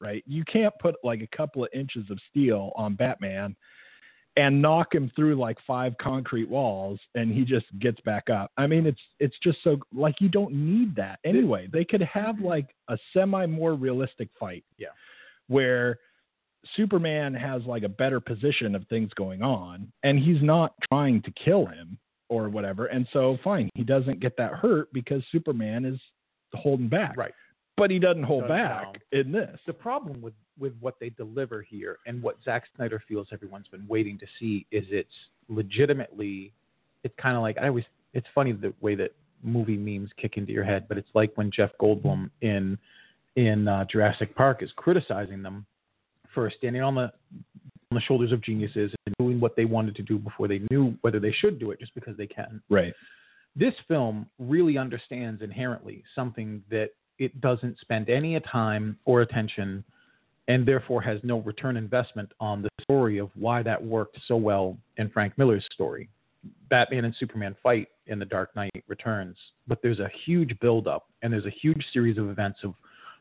Right? You can't put like a couple of inches of steel on Batman and knock him through like five concrete walls and he just gets back up. I mean it's it's just so like you don't need that anyway. They could have mm-hmm. like a semi more realistic fight. Yeah. Where Superman has like a better position of things going on and he's not trying to kill him or whatever. And so fine, he doesn't get that hurt because Superman is holding back. Right. But he doesn't hold back in this. The problem with with what they deliver here and what Zack Snyder feels everyone's been waiting to see is it's legitimately it's kind of like I always it's funny the way that movie memes kick into your head, but it's like when Jeff Goldblum in in uh, Jurassic Park is criticizing them for standing on the on the shoulders of geniuses and doing what they wanted to do before they knew whether they should do it just because they can. Right. This film really understands inherently something that it doesn't spend any time or attention and therefore has no return investment on the story of why that worked so well in Frank Miller's story. Batman and Superman fight in The Dark Knight Returns, but there's a huge buildup and there's a huge series of events of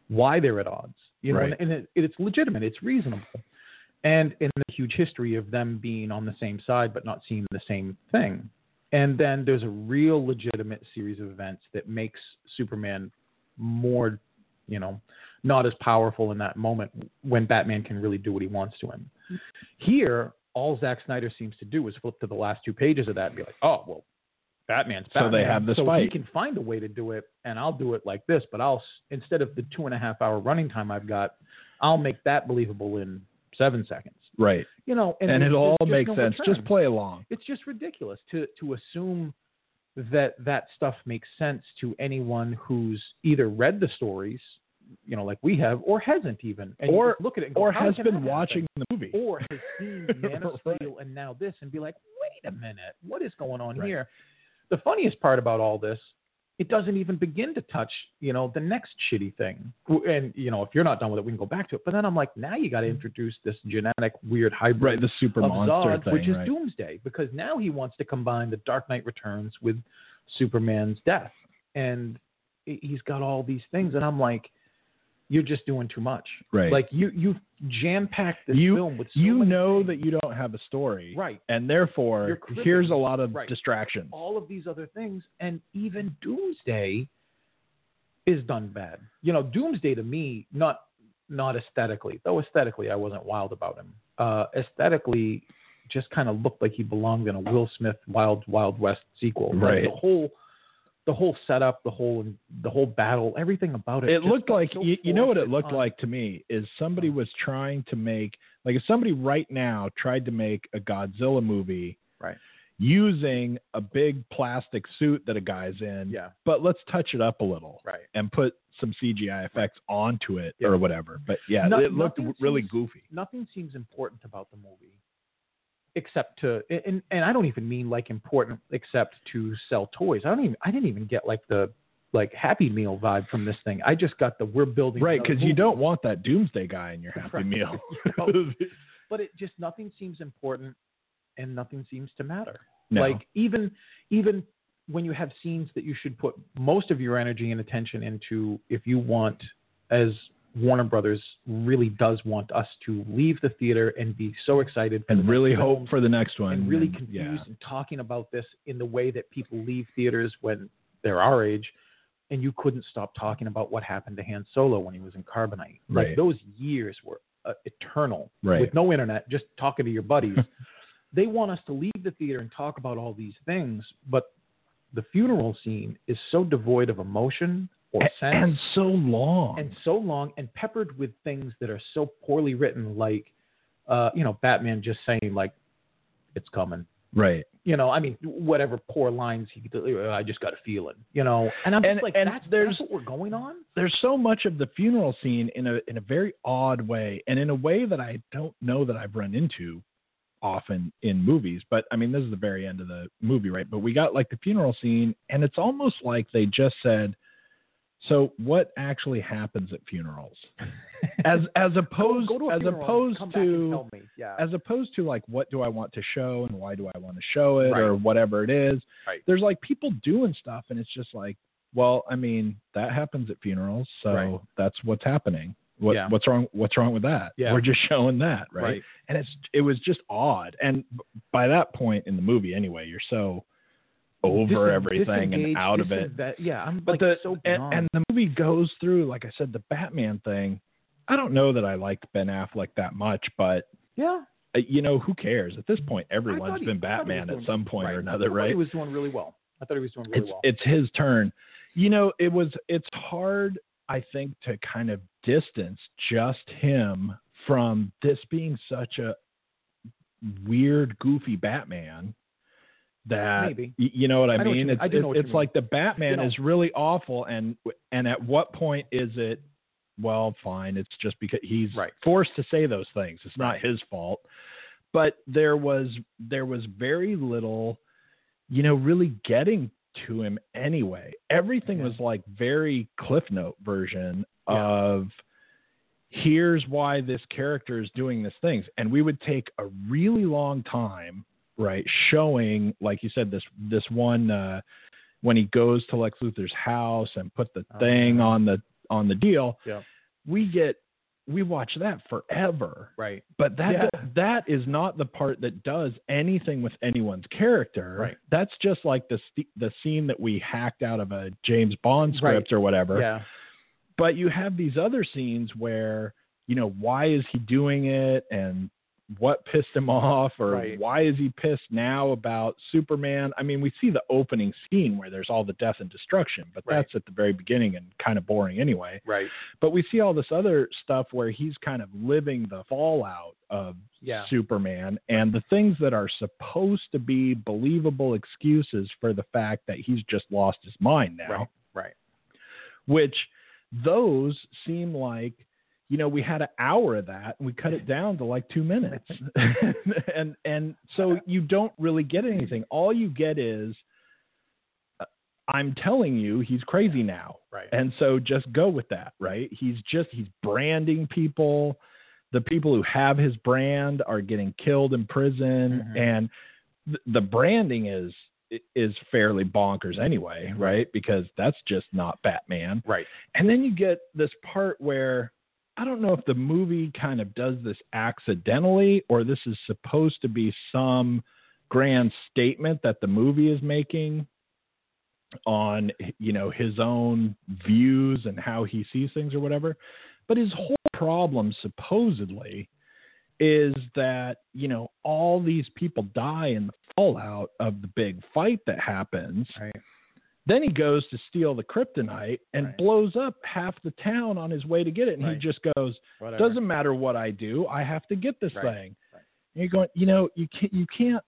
why they're at odds. You know, Right. and, and it, it's legitimate, it's reasonable, and in the huge history of them being on the same side but not seeing the same thing. And then there's a real legitimate series of events that makes Superman more, you know, not as powerful in that moment when Batman can really do what he wants to him. Here, all Zack Snyder seems to do is flip to the last two pages of that and be like, oh, well, Batman's So they have this so he can find a way to do it, and I'll do it like this. But I'll instead of the two and a half hour running time I've got, I'll make that believable in seven seconds. Right. You know, and, And, there's- it'll all makes no sense. return Just play along. it's just ridiculous to to assume that that stuff makes sense to anyone who's either read the stories, you know, like we have, or hasn't even, and Or- look at it go, Or has been that happen?" watching the movie. or has seen Man of. Steel and now this, and be like, wait a minute, what is going on Right. here? The funniest part about all this, it doesn't even begin to touch, you know, the next shitty thing. And you know, if you're not done with it, we can go back to it. But then I'm like, now you got to mm-hmm. introduce this genetic weird hybrid right. The super monster Zod, thing. which is right. Doomsday, because now he wants to combine the Dark Knight Returns with Superman's death, and he- he's got all these things, and I'm like, you're just doing too much. Right. Like you you jam packed this You- film with so you know things. that you don't have a story. right And therefore, here's a lot of Right. distractions. all of these other things, and even Doomsday is done bad. You know, Doomsday to me, not not aesthetically, though aesthetically I wasn't wild about him. Uh, aesthetically, just kind of looked like he belonged in a Will Smith Wild Wild West sequel. Like, Right. the whole the whole setup, the whole the whole battle, everything about it. it looked like so you, you know what it looked on- like to me is somebody was trying to make like if somebody right now tried to make a Godzilla movie Right. using a big plastic suit that a guy's in Yeah. but let's touch it up a little Right. and put some CGI effects onto it Yeah. or whatever but yeah No- it looked really seems- goofy nothing seems important about the movie except to and and I don't even mean like important except to sell toys. I don't even I didn't even get like the like Happy Meal vibe from this thing. I just got the we're building right because you don't want that doomsday guy in your happy Right. meal but it just nothing seems important and nothing seems to matter. No. Like even even when you have scenes that you should put most of your energy and attention into if you want as Warner Brothers really does want us to leave the theater and be so excited for and really hope for the next one and really and- confused yeah. and talking about this in the way that people leave theaters when they're our age and you couldn't stop talking about what happened to Han Solo when he was in Carbonite. Like those years were uh, eternal Right. with no internet, just talking to your buddies. they want us to leave the theater and talk about all these things, but the funeral scene is so devoid of emotion or sense and so long and so long and peppered with things that are so poorly written, like, uh, you know, Batman just saying like, "It's coming." right You know, I mean, whatever poor lines he, I just got a feeling. You know, and I'm just And- like, and that's, there's- that's what we're going on. there's so much of the funeral scene in a in a very odd way and in a way that I don't know that I've run into often in movies but I mean this is the very end of the movie right but we got like the funeral scene and it's almost like they just said so what actually happens at funerals as as opposed Go to as opposed come back and to me. Yeah. as opposed to like what do I want to show and why do I want to show it Right. or whatever it is. Right. There's like people doing stuff and it's just like, well, I mean, that happens at funerals, so Right. that's what's happening. What Yeah. what's wrong what's wrong with that? Yeah. We're just showing that, right? Right. And it's it was just odd. And by that point in the movie anyway, you're so over Dis- everything and out of it. disinve- Yeah, I'm But like the so and, and the movie goes through, like I said, the Batman thing. I don't know that I liked Ben Affleck that much, but yeah, you know, who cares? At this point, everyone's he- been Batman doing- at some point right. or another, I right? He was doing really well. I thought he was doing really it's well. it's his turn. You know, it was it's hard, I think, to kind of distance just him from this being such a weird, goofy Batman that Maybe. you know what I, I what mean. you. It's, I it's, what it's mean. like the Batman You know- is really awful, and and at what point is it? Well, fine. It's just because he's Right. forced to say those things. It's not his fault. But there was there was very little, you know, really getting to him anyway. Everything Yeah. was like very Cliff Note version Yeah. of here's why this character is doing these things and we would take a really long time right showing like you said this this one uh when he goes to lex luthor's house and put the Oh, thing yeah. on the on the deal Yeah. we get we watch that forever Right. but that Yeah. that is not the part that does anything with anyone's character Right. that's just like the the scene that we hacked out of a james bond Right. script or whatever Yeah. but you have these other scenes where you know why is he doing it and what pissed him off or Right. why is he pissed now about superman i mean we see the opening scene where there's all the death and destruction but Right. that's at the very beginning and kind of boring anyway Right. but we see all this other stuff where he's kind of living the fallout of Yeah. superman and the things that are supposed to be believable excuses for the fact that he's just lost his mind now Right. Right. which those seem like you know we had an hour of that and we cut it down to like two minutes. And and so you don't really get anything. All you get is uh, i'm telling you he's crazy now. Right. and so just go with that right? He's just he's branding people. The people who have his brand are getting killed in prison. Mhm. and th- the branding is is fairly bonkers anyway right? Because that's just not batman. Right. and then you get this part where I don't know if the movie kind of does this accidentally or this is supposed to be some grand statement that the movie is making on you know his own views and how he sees things or whatever. But his whole problem supposedly is that, you know, all these people die in the fallout of the big fight that happens. Right. Then he goes to steal the kryptonite and Right. blows up half the town on his way to get it. And Right. he just goes, Whatever. "Doesn't matter what I do, I have to get this Right. thing." You're going, you know, you can't you can't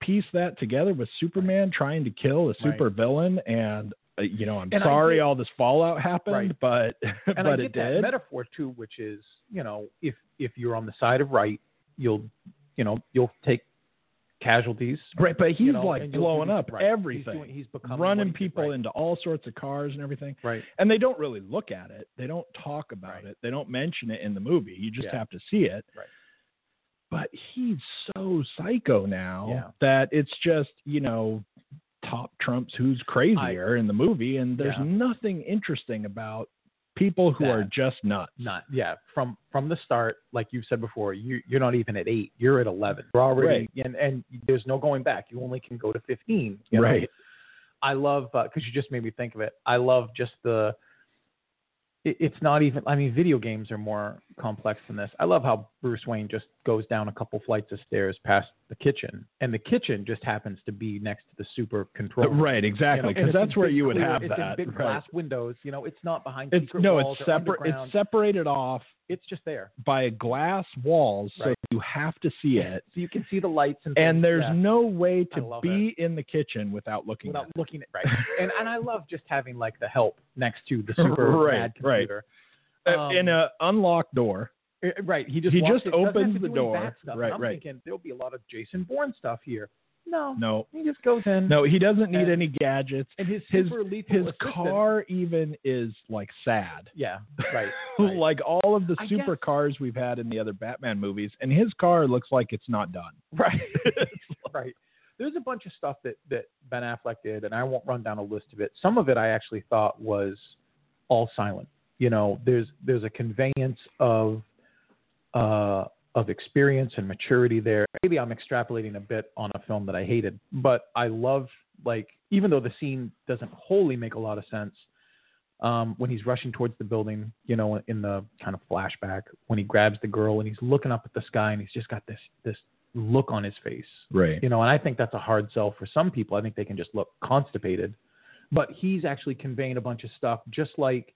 piece that together with Superman trying to kill a super villain. And uh, you know, I'm And sorry get- all this fallout happened, Right. but and but I it that did. metaphor too, which is you know if if you're on the side of right, you'll you know you'll take casualties. Right, but he's you know, like and you'll do blowing up right. He's everything, doing- He's, becoming running people right. into all sorts of cars and everything. Right. And they don't really look at it. They don't talk about Right. it. They don't mention it in the movie. You just Yeah. have to see it. Right. But he's so psycho now Yeah. that it's just, you know, top trumps who's crazier in the movie and there's Yeah. nothing interesting about people who are just nuts. Not yeah. From from the start, like you've said before, you you're not even at eight. You're at eleven. You're already right. and and there's no going back. You only can go to fifteen. you know? Right. I love uh, because you just made me think of it. I love just the. It, it's not even. I mean, video games are more complex than this. I love how Bruce Wayne just goes down a couple flights of stairs past the kitchen, and the kitchen just happens to be next to the super control. Right, exactly. Because it's in that's where you would clear- have it's that. in big right. glass windows. You know, it's not behind It's no, it's separate. It's separated off It's just there, by glass walls, so you have to see it. so you can see the lights and. And there's yeah, no way to be in the kitchen without looking without at it. looking at right. and and I love just having like the help next to the super Right, mad right. computer. Uh, in Um, a unlocked door. Uh, Right. He just He just opens the door. Right, I'm right. thinking there'll be a lot of Jason Bourne stuff here. No. No, He just goes in. no, he doesn't need any gadgets. And his His his car even is like sad. Yeah. Right. right. like all of the I super guess- cars we've had in the other Batman movies, and his car looks like it's not done. right. right. There's a bunch of stuff that that Ben Affleck did, and I won't run down a list of it. Some of it I actually thought was all silent. You know, there's there's a conveyance of uh, of experience and maturity there. Maybe I'm extrapolating a bit on a film that I hated, but I love like even though the scene doesn't wholly make a lot of sense. Um, when he's rushing towards the building, you know, in the kind of flashback, when he grabs the girl and he's looking up at the sky and he's just got this this look on his face, Right. you know, and I think that's a hard sell for some people. I think they can just look constipated, but he's actually conveying a bunch of stuff, just like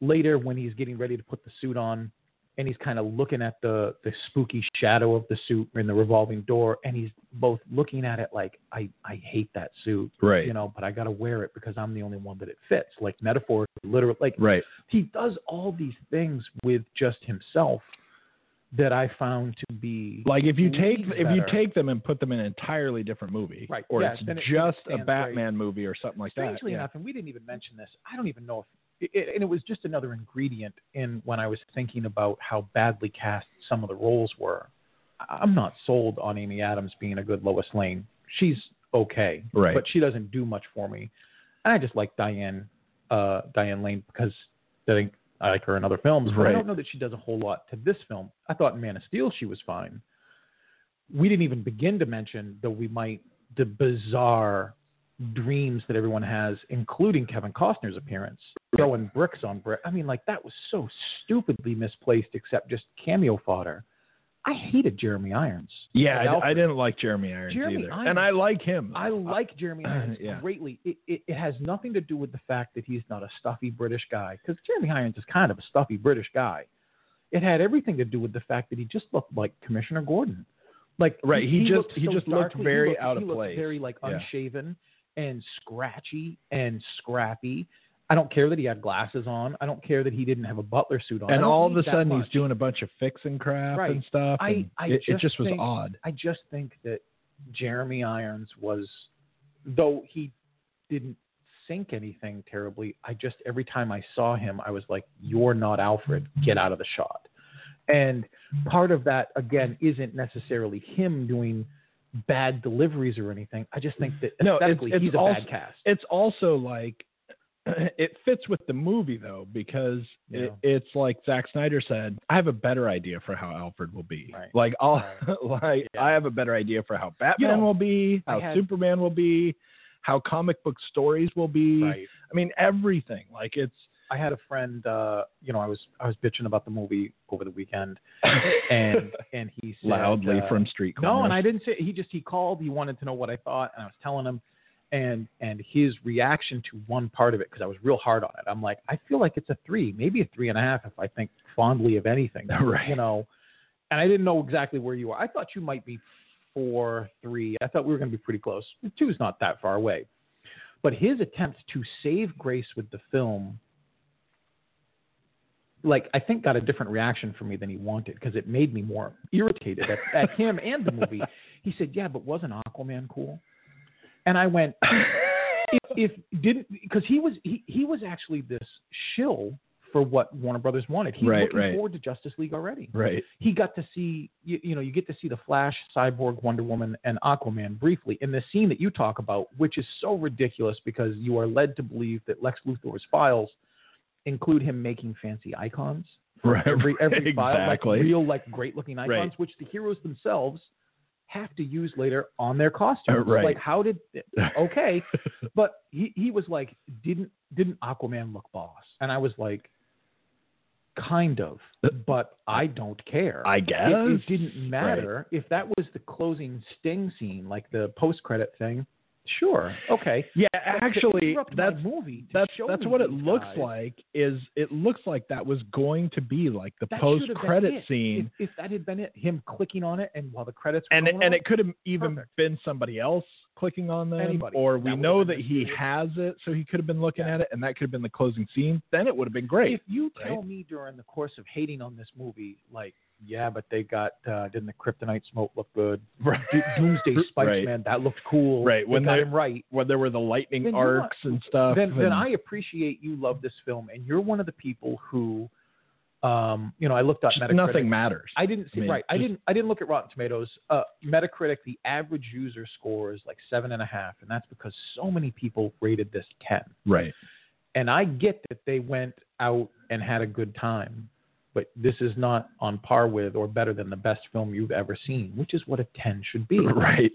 later when he's getting ready to put the suit on and he's kind of looking at the the spooky shadow of the suit in the revolving door, and he's both looking at it like I I hate that suit, Right. You know, but I got to wear it because I'm the only one that it fits. Like metaphor, literally, like Right. he does all these things with just himself that I found to be Like if you take leagues if you take them and put them in an entirely different movie, Right, or yeah, it's it- just it a Batman movie or something like Strangely that. yeah. enough, and we didn't even mention this. I don't even know if, it, and it was just another ingredient in when I was thinking about how badly cast some of the roles were. I'm not sold on Amy Adams being a good Lois Lane. She's okay, Right. but she doesn't do much for me. And I just like Diane, uh, Diane Lane because I think I like her in other films. But I don't know that she does a whole lot to this film. I thought in Man of Steel she was fine. We didn't even begin to mention that we might the bizarre dreams that everyone has, including Kevin Costner's appearance, throwing bricks on brick. I mean, like that was so stupidly misplaced, except just cameo fodder. I hated Jeremy Irons. Yeah, I, I didn't like Jeremy Irons Jeremy either, Irons- and I like him. I like Jeremy Irons Yeah. greatly. It, it, it has nothing to do with the fact that he's not a stuffy British guy, because Jeremy Irons is kind of a stuffy British guy. It had everything to do with the fact that he just looked like Commissioner Gordon. Like Right, he just- he so just looked very he looked, out he of looked place. very like Yeah. unshaven and scratchy and scrappy. I don't care that he had glasses on. I don't care that he didn't have a butler suit on. And all of a sudden much. he's doing a bunch of fixing crap Right. and stuff. I- and I it, it just just was odd. I just think that Jeremy Irons was, though he didn't sink anything terribly. I just every time I saw him, I was like, "You're not Alfred. Get out of the shot." And part of that again isn't necessarily him doing bad deliveries or anything. I just think that No, it's- aesthetically it's he's a also- bad cast. It's also like it fits with the movie though because it, it's like Zack Snyder said, I have a better idea for how Alfred will be. Right. Like I'll Right. like Yeah. I have a better idea for how Batman know, will be, how had- Superman will be, how comic book stories will be. Right. I mean everything. Like it's I had a friend. Uh, you know, I was I was bitching about the movie over the weekend, and and he said, loudly uh, from street corners. No, and I didn't say. He just he called. He wanted to know what I thought, and I was telling him, and and his reaction to one part of it because I was real hard on it. I'm like, I feel like it's a three, maybe a three and a half if I think fondly of anything. Right. You know, and I didn't know exactly where you were. I thought you might be four, three. I thought we were going to be pretty close. Two is not that far away, but his attempt to save grace with the film. Like I think got a different reaction from me than he wanted because it made me more irritated at, at him and the movie. He said, "Yeah, but wasn't Aquaman cool?" And I went, if, if didn't because he was he, he was actually this shill for what Warner Brothers wanted. He's Right, looking right. forward to Justice League already. right. He got to see you, you know you get to see the Flash, Cyborg, Wonder Woman, and Aquaman briefly in the scene that you talk about, which is so ridiculous because you are led to believe that Lex Luthor's files include him making fancy icons. for Right, Every every file, like real like great looking icons, Right. which the heroes themselves have to use later on their costumes. Uh, right. Like how did okay, but he he was like didn't didn't Aquaman look boss? And I was like kind of, but I don't care. I guess It, it didn't matter if that was the closing sting scene, like the post credit thing. Sure, okay. Yeah, actually, that's movie. that's that's what it looks guys, like. Is it looks like that was going to be like the that post should have been credit scene, If, if that had been it, him clicking on it, and while the credits were and it, going and it could have even Perfect. been somebody else clicking on them, Anybody. or we would've know that he has it, so he could have been looking Yeah. at it, and that could have been the closing scene. Then it would have been great. If you tell right? me during the course of hating on this movie, like, yeah, but they got uh, didn't the kryptonite smoke look good? Right. Do- Doomsday Spikes, Right. man, that looked cool. Right, They when got they- him right. When there were the lightning Then arcs and stuff. then, then I appreciate you love this film, and you're one of the people who, um, you know, I looked up just Metacritic. nothing matters. I didn't see I mean, right. I didn't. I didn't look at Rotten Tomatoes. Uh, Metacritic, the average user score is like seven and a half, and that's because so many people rated this ten. right. And I get that they went out and had a good time, but this is not on par with or better than the best film you've ever seen, which is what a ten should be. Right.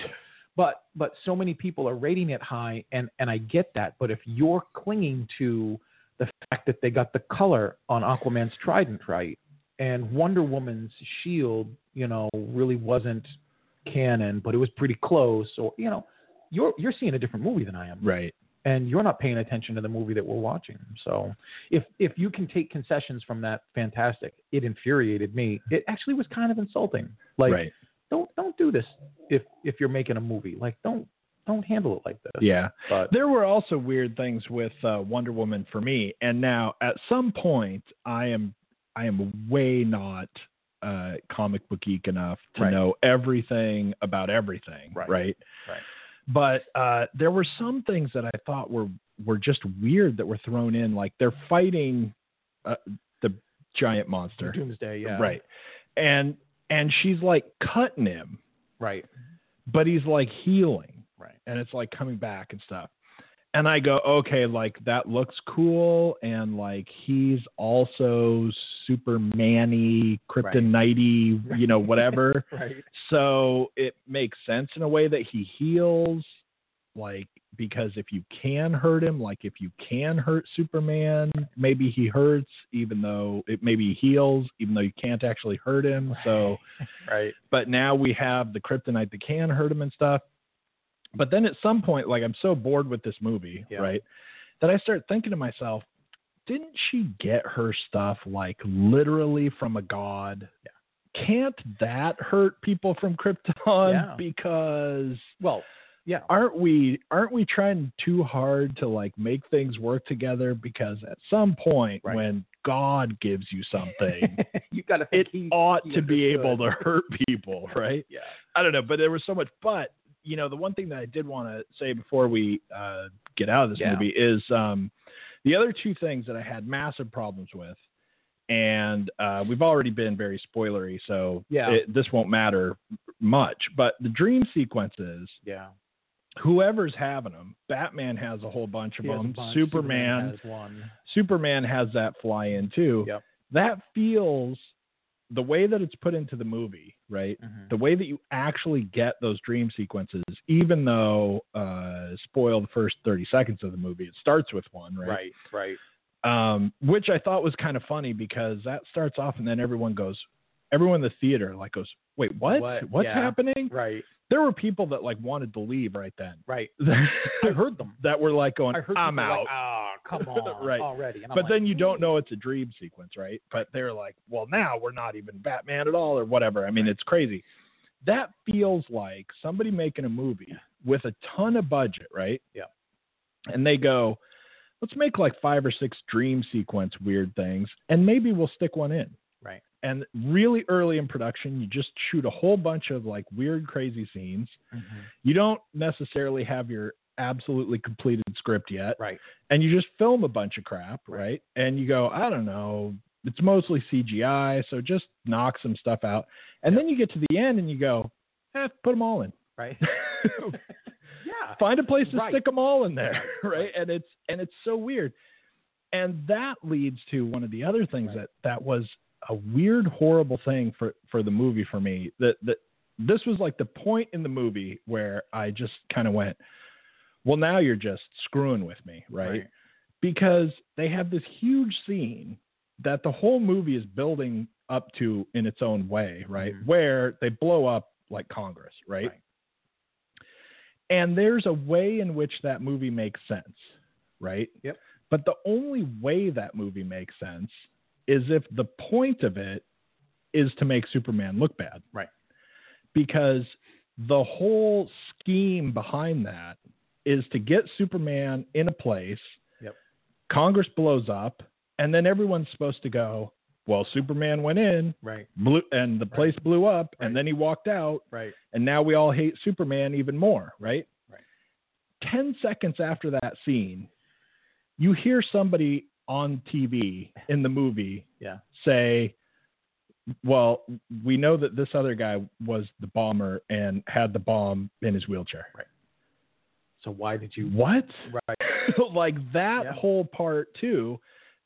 But but so many people are rating it high, and and I get that. But if you're clinging to the fact that they got the color on Aquaman's trident right, and Wonder Woman's shield, you know, really wasn't canon, but it was pretty close, or you know, you're you're seeing a different movie than I am. Right. And you're not paying attention to the movie that we're watching. So if if you can take concessions from that, fantastic. It infuriated me. It actually was kind of insulting. Like right. don't don't do this if if you're making a movie. Like don't don't handle it like this. Yeah. But There were also weird things with uh, Wonder Woman for me, and now at some point, I am I am way not uh, comic book geek enough to Right. know everything about everything, Right. right? Right. But uh, there were some things that I thought were were just weird that were thrown in, like they're fighting uh, the giant monster, Doomsday, yeah. right? And and she's like cutting him, Right. but he's like healing Right. and it's like coming back and stuff. And I go, okay, like that looks cool, and like he's also Superman-y, kryptonite you know, whatever. Right. so it makes sense in a way that he heals, like because if you can hurt him, like if you can hurt Superman, maybe he hurts, even though it maybe he heals, even though you can't actually hurt him. So Right. but now we have the kryptonite that can hurt him and stuff. But then at some point, like I'm so bored with this movie, Yeah. right, that I start thinking to myself, didn't she get her stuff like literally from a god? Yeah. Can't that hurt people from Krypton? Yeah. Because Well, yeah. aren't we aren't we trying too hard to like make things work together? Because at some point Right. when God gives you something, you got to it he, ought he to be able to hurt people, right? Yeah. I don't know, but there was so much. But you know, the one thing that I did want to say before we uh, get out of this Yeah. movie is um, the other two things that I had massive problems with, and uh, we've already been very spoilery, so Yeah. it, this won't matter much. But the dream sequences, Yeah. whoever's having them, Batman has a whole bunch of He them. bunch. Superman, has one. Superman has that fly in too. Yep. That feels the way that it's put into the movie, right? Mhm. The way that you actually get those dream sequences, even though uh, spoil the first thirty seconds of the movie, it starts with one, right? Right. Right. Um, which I thought was kind of funny because that starts off and then everyone goes, everyone in the theater like goes, wait, what? What? What's Yeah. happening? Right. There were people that like wanted to leave right then. Right. I heard them. that were like going, I heard I'm out. like, ah, come on, Right. already. But like, then you don't know it's a dream sequence, right? But they're like, well, now we're not even Batman at all, or whatever. I mean, it's crazy. That feels like somebody making a movie with a ton of budget, right? Yeah. And they go, let's make like five or six dream sequence weird things, and maybe we'll stick one in. Right. And really early in production, you just shoot a whole bunch of like weird, crazy scenes. Mhm. You don't necessarily have your absolutely completed script yet Right. and you just film a bunch of crap, Right. right? And you go, I don't know, it's mostly CGI, so just knock some stuff out. And then you get to the end and you go, eh, put them all in. Right. yeah. Find a place to Right. stick them all in there, Right. right? And it's and it's so weird. And that leads to one of the other things Right. that that was a weird, horrible thing for for the movie for me. That that this was like the point in the movie where I just kind of went, well, now you're just screwing with me, right? because they have this huge scene that the whole movie is building up to in its own way, right? Mhm. Where they blow up like Congress, right? Right. And there's a way in which that movie makes sense, right? Yep. But the only way that movie makes sense is if the point of it is to make Superman look bad. Right. Because the whole scheme behind that is to get Superman in a place. Yep. Congress blows up, and then everyone's supposed to go, well, Superman went in, Right. blew, and the Right. place blew up, Right. and then he walked out, Right. and now we all hate Superman even more, right? Right. 10 seconds after that scene, you hear somebody on TV in the movie Yeah. say, Well, we know that this other guy was the bomber and had the bomb in his wheelchair. Right. So why did you? What? Right. like that Yeah. whole part, too,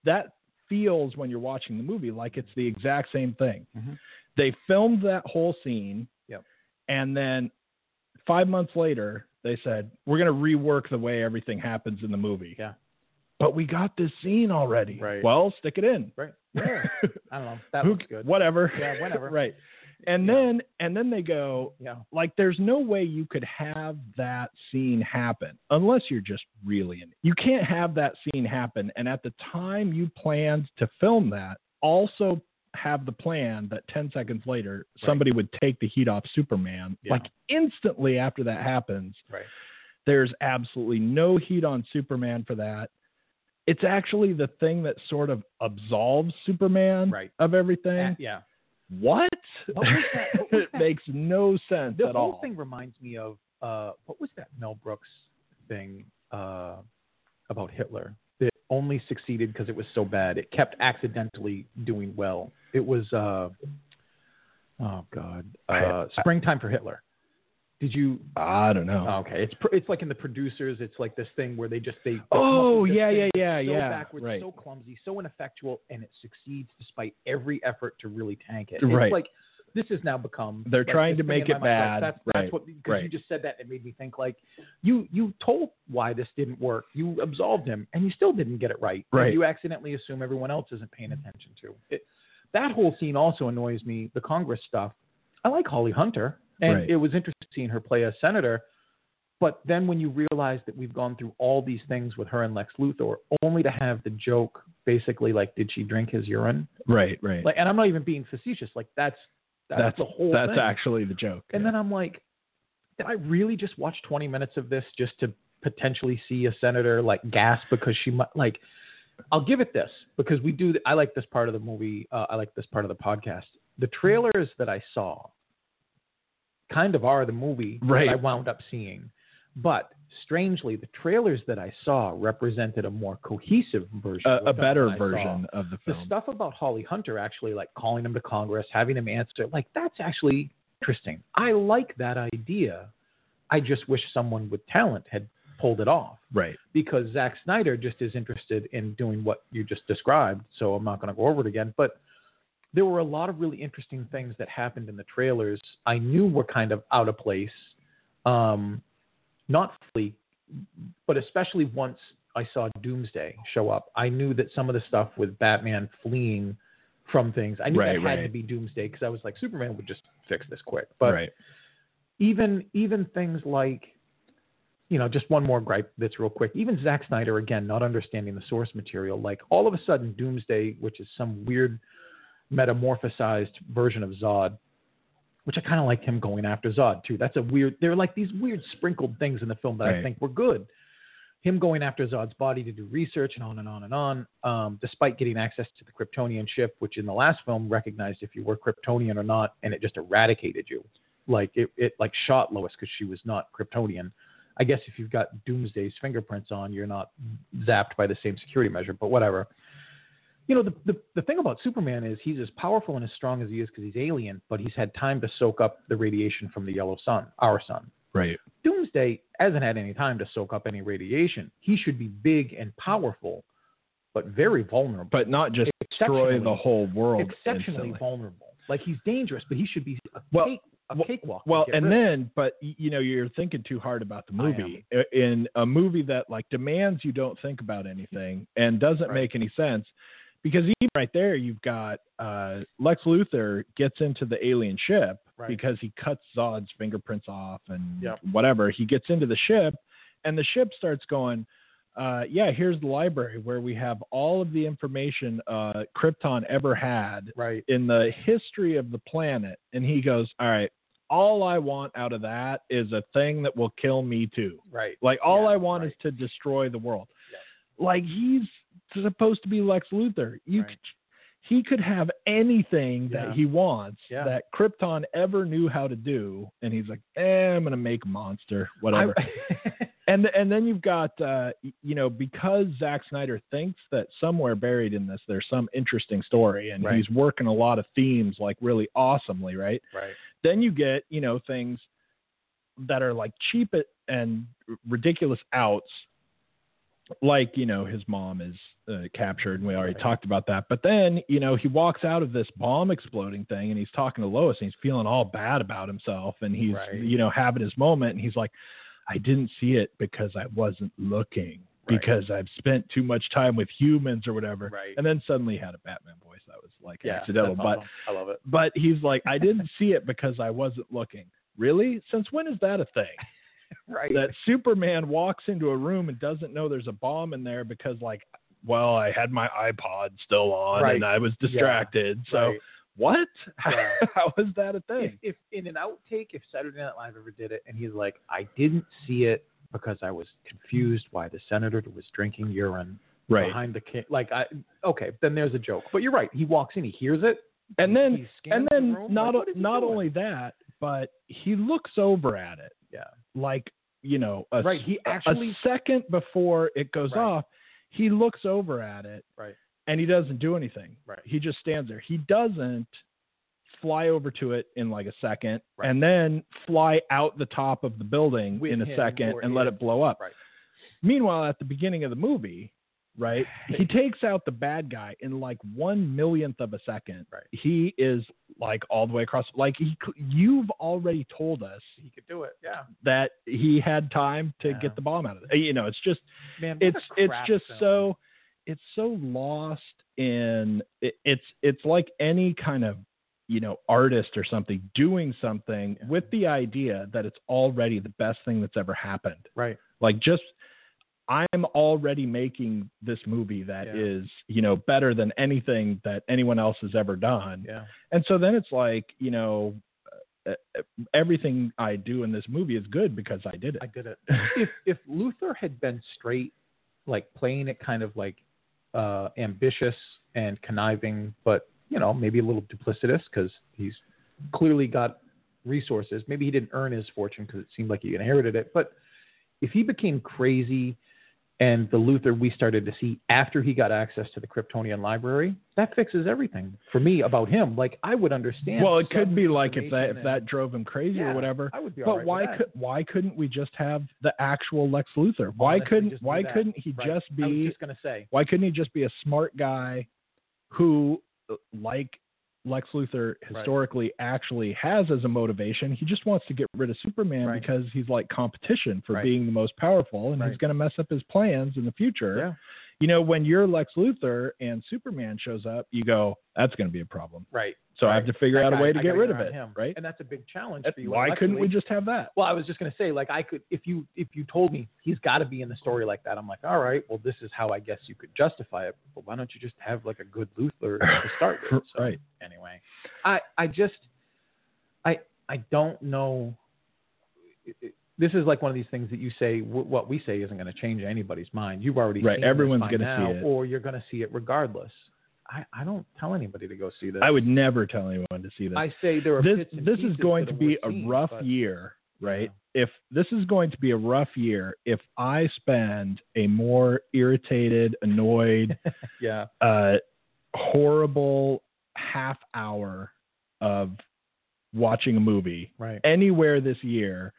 that feels when you're watching the movie like it's the exact same thing. Mhm. They filmed that whole scene. Yep. And then five months later, they said, We're going to rework the way everything happens in the movie. Yeah. But we got this scene already. Right. Well, stick it in. Right. Yeah. I don't know. That Who- looks good. Whatever. Yeah, whatever. right. And Yeah. then and then they go Yeah. like there's no way you could have that scene happen unless you're just really in you can't have that scene happen and at the time you planned to film that also have the plan that 10 seconds later somebody would take the heat off superman Yeah. like instantly after that happens Right. there's absolutely no heat on superman for that it's actually the thing that sort of absolves superman Right. of everything Uh, yeah. What? What what it makes no sense The at whole all. thing reminds me of uh, what was that Mel Brooks thing uh, about Hitler that only succeeded because it was so bad. It kept accidentally doing well. It was uh, oh god, uh, Springtime for Hitler. Did you? I don't know. Oh, okay, it's pr- it's like in the producers. It's like this thing where they just they. Oh, yeah, yeah, yeah, so yeah, Backwards, right. so clumsy, so ineffectual, and it succeeds despite every effort to really tank it. Right. It's like this has now become. They're like, trying to make it my mind, like, bad. that's Right, that's what because you just said that. It made me think like you you told why this didn't work. You absolved him, and you still didn't get it right. And Right. You accidentally assume everyone else isn't paying attention to it. That whole scene also annoys me. The Congress stuff. I like Holly Hunter, and Right. it was interesting seeing her play a senator. But then when you realize that we've gone through all these things with her and Lex Luthor, only to have the joke basically like, did she drink his urine? Right, right. Like, and I'm not even being facetious. Like that's that's, that's the whole that's thing. actually the joke. And yeah. then I'm like, did I really just watch 20 minutes of this just to potentially see a senator like gasp because she might like? I'll give it this because we do. I like this part of the movie. Uh, I like this part of the podcast. The trailers that I saw kind of are the movie Right. that I wound up seeing, but strangely, the trailers that I saw represented a more cohesive version, a, a better I saw. version of the film. The stuff about Holly Hunter actually, like calling him to Congress, having him answer, like that's actually interesting. I like that idea. I just wish someone with talent had pulled it off right. because Zack Snyder just is interested in doing what you just described. So I'm not going to go over it again. But there were a lot of really interesting things that happened in the trailers. I knew were kind of out of place, um, not fully, but especially once I saw Doomsday show up, I knew that some of the stuff with Batman fleeing from things, I knew Right, that had to be Doomsday because I was like, Superman would just fix this quick. But right. even even things like you know just one more gripe that's real quick even Zack Snyder again not understanding the source material like all of a sudden Doomsday which is some weird metamorphosized version of Zod which I kind of like him going after Zod too that's a weird There are like these weird sprinkled things in the film that I think were good him going after Zod's body to do research and on and on and on, um, despite getting access to the Kryptonian ship, which in the last film recognized if you were Kryptonian or not, and it just eradicated you. Like it, it like shot Lois because she was not Kryptonian. I guess if you've got Doomsday's fingerprints on, you're not zapped by the same security measure, but whatever. You know, the, the, the thing about Superman is he's as powerful and as strong as he is because he's alien, but he's had time to soak up the radiation from the yellow sun, our sun. Right. Doomsday hasn't had any time to soak up any radiation. He should be big and powerful, but very vulnerable. But not just destroy the whole world. exceptionally instantly. vulnerable. Like he's dangerous, but he should be a, Well, cake, a well- cakewalk. Well, and rid then, but you know, you're thinking too hard about the movie. In a movie that like demands you don't think about anything and doesn't Right. make any sense, because even right there, you've got uh, Lex Luthor gets into the alien ship Right. because he cuts Zod's fingerprints off and Yep. whatever. He gets into the ship, and the ship starts going. Uh, yeah, here's the library where we have all of the information uh, Krypton ever had right, in the history of the planet and he goes all right all i want out of that is a thing that will kill me too right, like all Yeah, i want right. is to destroy the world Yeah. like he's supposed to be lex luthor you Right. c- he could have anything Yeah. that he wants Yeah. that krypton ever knew how to do and he's like eh, i'm gonna make monster whatever I- and and then you've got uh, you know because Zack Snyder thinks that somewhere buried in this there's some interesting story and Right. he's working a lot of themes like really awesomely, right? right, Then you get you know things that are like cheap and ridiculous outs, like you know his mom is uh, captured and we already Right. talked about that. But then you know he walks out of this bomb exploding thing and he's talking to Lois and he's feeling all bad about himself and he's Right. you know having his moment and he's like. I didn't see it because I wasn't looking. Right. because I've spent too much time with humans or whatever. Right. And then suddenly had a Batman voice that was like yeah, accidental. But awesome. I love it. but he's like, I didn't see it because I wasn't looking. Really? Since when is that a thing? Right. That Superman walks into a room and doesn't know there's a bomb in there because like well, I had my iPod still on Right. and I was distracted. So Right. what? Yeah. How is that a thing? if in an outtake, if Saturday Night Live ever did it, and he's like, I didn't see it because I was confused why the senator was drinking urine Right. behind the kid. Like, I okay, then there's a joke. But you're right. He walks in, he hears it, And then and then room, not like, what is he not doing? only that, but he looks over at it. Yeah. Like, you know, a, Right, he actually- a second before it goes Right. off, he looks over at it right, and he doesn't do anything. Right. He just stands there. He doesn't fly over to it in like a second Right. and then fly out the top of the building With in a second and let it. it blow up. right. Meanwhile, at the beginning of the movie, right, he takes out the bad guy in like one millionth of a second. Right. He is like all the way across. Like he, you've already told us He could do it. Yeah, that he had time to Yeah. get the bomb out of it. You know, it's just man. it's it's just film. so it's so lost in it, it's it's like any kind of you know artist or something doing something Yeah. with the idea that it's already the best thing that's ever happened right. like just i'm already making this movie that Yeah. is you know better than anything that anyone else has ever done Yeah, and so then it's like you know uh, uh, everything i do in this movie is good because i did it I did it. if if Luthor had been straight, like playing it kind of like uh, ambitious and conniving, but you know maybe a little duplicitous because he's clearly got resources. Maybe he didn't earn his fortune because it seemed like he inherited it. But if he became crazy and the Luthor we started to see after he got access to the Kryptonian library, that fixes everything for me about him. Like I would understand. well it could be like if that if that drove him crazy Yeah, or whatever I would be. but right why could why couldn't we just have the actual lex luthor why Honestly, couldn't why couldn't he Right. just I was be just gonna say. why couldn't he just be a smart guy who like lex luthor historically actually has as a motivation he just wants to get rid of superman Right. because he's like competition for Right. being the most powerful and he's going to mess up his plans in the future Yeah. You know when you're lex luthor and superman shows up you go that's going to be a problem Right. so i have to figure out a way to get rid of it him. right And that's a big challenge That- for you. why couldn't we just have that Well, I was just gonna say, like, I could if you if you told me he's got to be in the story like that, I'm like, all right, well, this is how I guess you could justify it. But why don't you just have like a good Luthor to start with? So, Right. Anyway, I I just I I don't know. it- it- This is like one of these things that you say. wh- What we say isn't going to change anybody's mind. You've already Right, Seen everyone's by gonna see now, it. or you're going to see it regardless. I, I don't tell anybody to go see this. i would never tell anyone to see this I say there are this this is going to be a seeing, rough but- year, right? If this is going to be a rough year, if I spend a more irritated, annoyed, Yeah. uh, horrible half hour of watching a movie Right. anywhere this year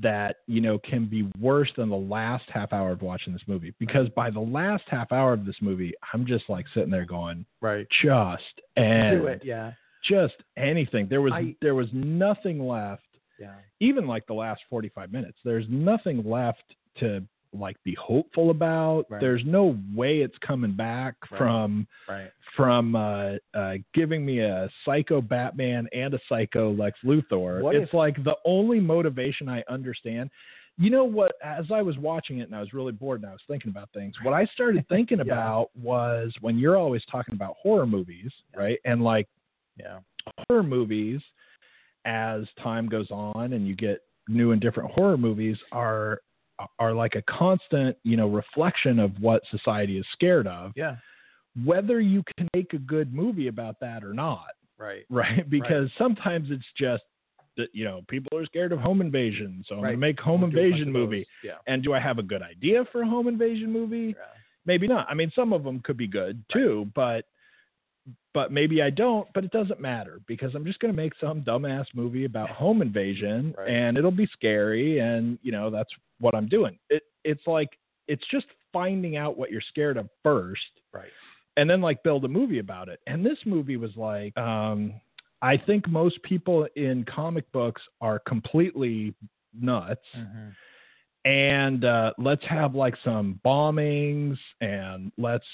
that you know can be worse than the last half hour of watching this movie because by the last half hour of this movie i'm just like sitting there going Right. just and Do it. Yeah. just anything there was I- there was nothing left Yeah. even like the last 45 minutes there's nothing left to like be hopeful about Right. there's no way it's coming back Right. from Right. from uh, uh, giving me a psycho batman and a psycho lex luthor What it's if- like the only motivation i understand you know what as i was watching it and i was really bored and i was thinking about things what i started thinking Yeah. about was when you're always talking about horror movies right and like Yeah. horror movies as time goes on and you get new and different horror movies are are like a constant you know reflection of what society is scared of Yeah. whether you can make a good movie about that or not Right. right because sometimes it's just that you know people are scared of home invasion so i'm going to make home We'll do a bunch invasion movie Yeah. and do i have a good idea for a home invasion movie Yeah. maybe not. I mean, some of them could be good too, but but maybe I don't. But it doesn't matter because I'm just going to make some dumbass movie about home invasion, Right. and it'll be scary, and you know that's what I'm doing. It it's like it's just finding out what you're scared of first, Right. and then like build a movie about it. And this movie was like, um, I think most people in comic books are completely nuts Mm-hmm. and uh, let's have like some bombings and let's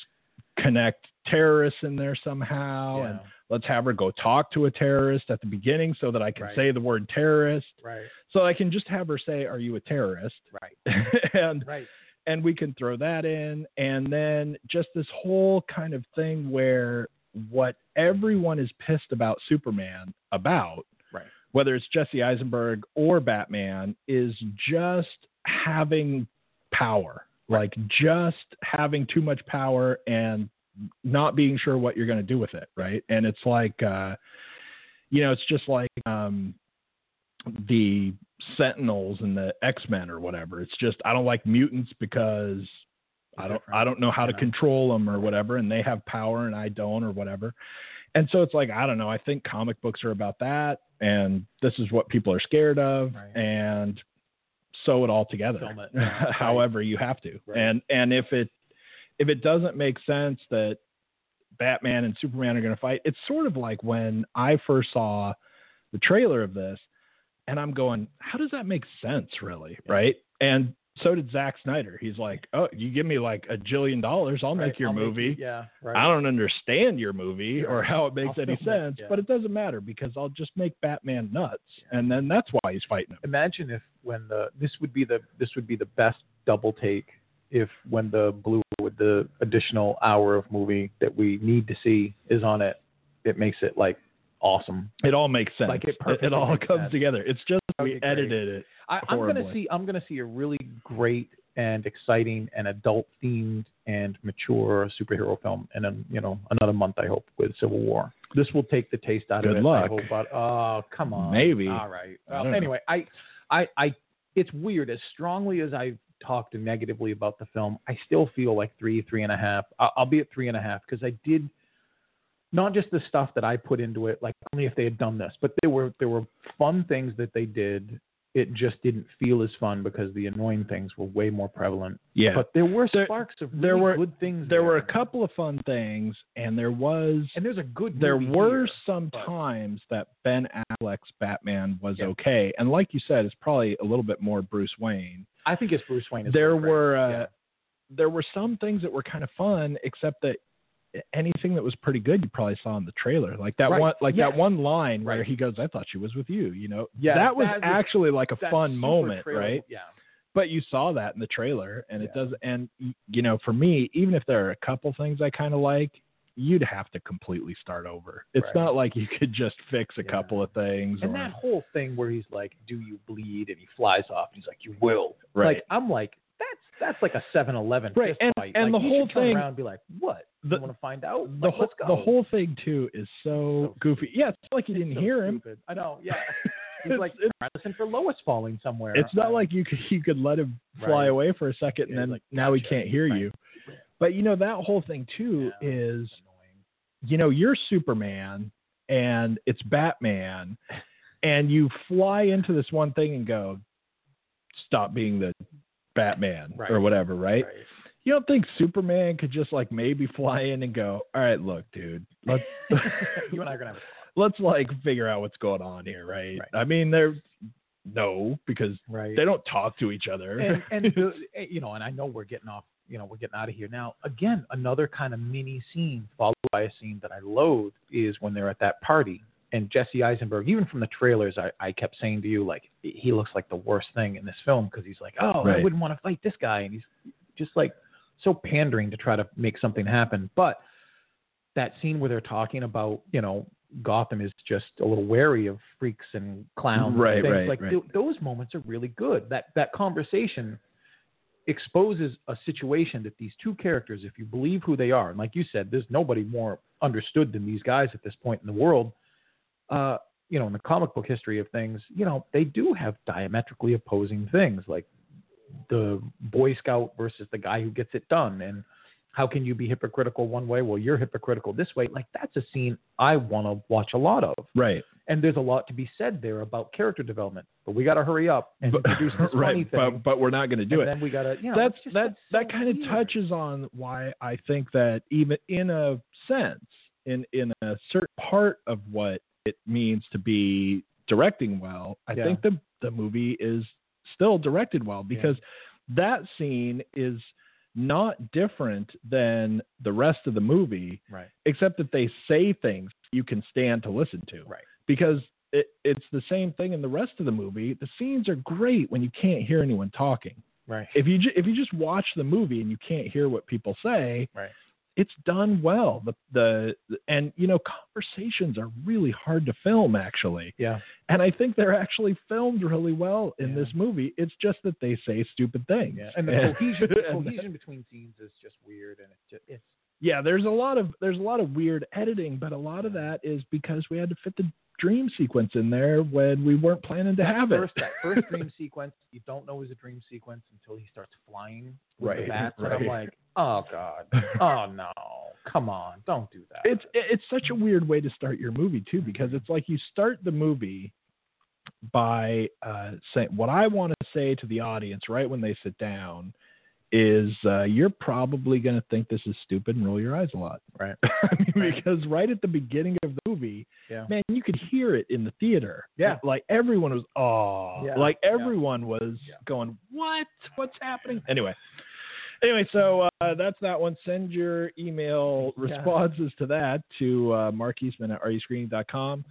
connect terrorists in there somehow and let's have her go talk to a terrorist at the beginning so that I can Right. say the word terrorist. Right. So I can just have her say, "Are you a terrorist?" Right. and Right. and we can throw that in and then just this whole kind of thing where what everyone is pissed about Superman about Right. whether it's Jesse Eisenberg or Batman is just having power like just having too much power and not being sure what you're going to do with it right? And it's like uh you know it's just like um the sentinels and the x-men or whatever. It's just i don't like mutants because i don't i don't know how to control them or whatever and they have power and i don't or whatever. And so it's like i don't know. I think comic books are about that and this is what people are scared of Right. and sew it all together it. Yeah, right. however you have to Right. and and if it if it doesn't make sense that batman and superman are going to fight it's sort of like when i first saw the trailer of this and i'm going how does that make sense really right and so did Zack Snyder. He's like, "Oh, you give me like a jillion dollars, I'll Right. make your I'll movie. you- yeah. Right. I don't understand your movie or how it makes I'll any film it, sense, yeah. but it doesn't matter because I'll just make Batman nuts, and then that's why he's fighting him. imagine if when the this would be the this would be the best double take if when the blue with the additional hour of movie that we need to see is on it it makes it like awesome It all makes sense. Like, it it, perfectly all comes gonna together. It's just we great. edited it. I, I'm gonna see I'm gonna see a really great and exciting and adult themed and mature superhero film in a, you know another month I hope with Civil War. This will take the taste out Good of it. luck. I hope, but oh come on, Maybe. All right. Well, know. anyway, I, I, I, it's weird. As strongly as I've talked negatively about the film, I still feel like three, three and a half. I'll, I'll be at three and a half because I did not just the stuff that I put into it, like only if they had done this, but there were there were fun things that they did. It just didn't feel as fun because the annoying things were way more prevalent. Yeah. But there were There- sparks of really there were- good things. there were a couple of fun things, and there was and there's a good. there were here, some but- times that Ben Affleck's Batman was Yeah. okay, and like you said, it's probably a little bit more Bruce Wayne. I think it's Bruce Wayne. there were uh, Yeah. there were some things that were kind of fun, except that anything that was pretty good you probably saw in the trailer like that Right. one like that one line where he goes i thought she was with you you know Yeah, that was that actually like a fun moment trailer- right Yeah. but you saw that in the trailer and it does and you know for me even if there are a couple things i kind of like you'd have to completely start over it's Right. not like you could just fix a Yeah. couple of things And or, that whole thing where he's like, "Do you bleed?" and he flies off, and he's like, "You will." Right. Like I'm like, that's that's like a 7-Eleven Right, and- fight. and Like, the whole thing- around and be like, "What? the- you want to find out?" the, Like, whole, the whole thing too is so, So goofy yeah it's like you didn't so hear him stupid. I know. Yeah. He's It's- like, it's- "Try listen for Lois falling somewhere." It's not I- like you could you could let him fly Right. away for a second Yeah, and then like, now he can't hear Right. you. But you know that whole thing too Yeah, is you know you're Superman and it's Batman and you fly into this one thing and go stop being the Batman Right. or whatever, right? Right. You don't think Superman could just like maybe fly in and go, "All right, look, dude. Let's you and I are gonna have. let's like figure out what's going on here, right?" Right. I mean, they're no because right. they don't talk to each other. and, and eh, you know, and I know we're getting off. You know, we're getting out of here now. Again, another kind of mini scene followed by a scene that I loathe is when they're at that party and Jesse Eisenberg. Even from the trailers, I, I kept saying to you like he looks like the worst thing in this film because he's like, oh, I wouldn't want to fight this guy, and he's just like so pandering to try to make something happen. But that scene where they're talking about, you know, Gotham is just a little wary of freaks and clowns. Right, and things. right, Like right. th- those moments are really good. That that conversation exposes a situation that these two characters, if you believe who they are, and like you said, there's nobody more understood than these guys at this point in the world. Uh, you know, in the comic book history of things, you know, they do have diametrically opposing things, like the Boy Scout versus the guy who gets it done, and how can you be hypocritical one way? Well, you're hypocritical this way. Like that's a scene I want to watch a lot of, right. and there's a lot to be said there about character development. But we got to hurry up and introduce this funny thing. but but we're not going to do and it. then we got to, you know, that's that that's that so kind of touches on why I think that even in a sense, in in a certain part of what it means to be directing well, I Yeah. think the the movie is still directed well because that scene is not different than the rest of the movie, Right. except that they say things you can stand to listen to. Right. Because it, it's the same thing in the rest of the movie. The scenes are great when you can't hear anyone talking. Right. If you ju- if you just watch the movie and you can't hear what people say, Right. It's done well. The, the and you know conversations are really hard to film actually, Yeah. and I think they're actually filmed really well in Yeah. this movie. It's just that they say stupid things. Yeah. And the cohesion, the And- cohesion between scenes is just weird, and it's just it's yeah, there's a lot of there's a lot of weird editing, but a lot of that is because we had to fit the dream sequence in there when we weren't planning to have it. first that first dream sequence you don't know is a dream sequence until he starts flying with Right, the bats, and I'm like, oh god, oh no, come on, don't do that. it's it's such a weird way to start your movie too because it's like you start the movie by uh, saying what I want to say to the audience right when they sit down is uh, you're probably going to think this is stupid and roll your eyes a lot, Right. I mean, Right. because right at the beginning of the movie, Yeah. man, you could hear it in the theater. Yeah. like everyone was oh, Yeah, like yeah. everyone was Yeah. going, what? What's happening? Anyway. Anyway, so uh, that's that one. Send your email responses to that to uh, Mark Eastman at rescreening.com.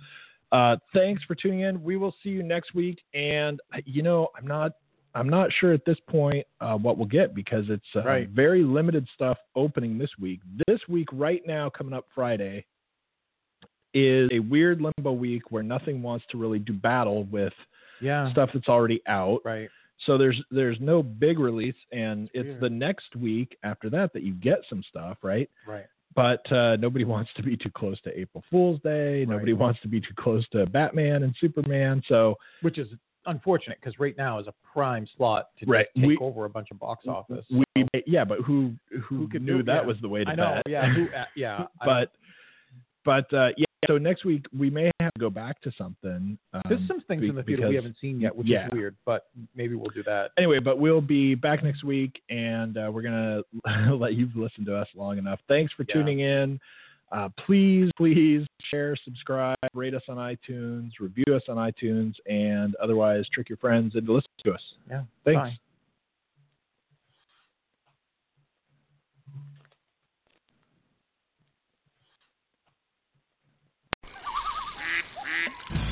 Uh, thanks for tuning in. We will see you next week. And uh, you know, I'm not, I'm not sure at this point uh, what we'll get because it's uh, Right. very limited stuff opening this week. This week, right now, coming up Friday, is a weird limbo week where nothing wants to really do battle with yeah, stuff that's already out. right, So there's there's no big release, and it's weird. the next week after that that you get some stuff, right? right, But uh, nobody wants to be too close to April Fool's Day. Nobody Right. wants to be too close to Batman and Superman. So which is unfortunate because right now is a prime slot to Right. take We- over a bunch of box office. we, so- yeah, but who who, Who could knew do- that yeah. was the way to I know, bet? yeah, who, uh, yeah, but but uh, yeah. So next week we may have to go back to something. Um, there's some things be- in the theater because- we haven't seen yet, which yeah. is weird, but maybe we'll do that. anyway, but we'll be back next week, and uh, we're gonna let you listen to us long enough. Thanks for Yeah. tuning in. Uh, please, please share, subscribe, rate us on iTunes, review us on iTunes, and otherwise trick your friends into listening to us. Yeah, Thanks. Bye.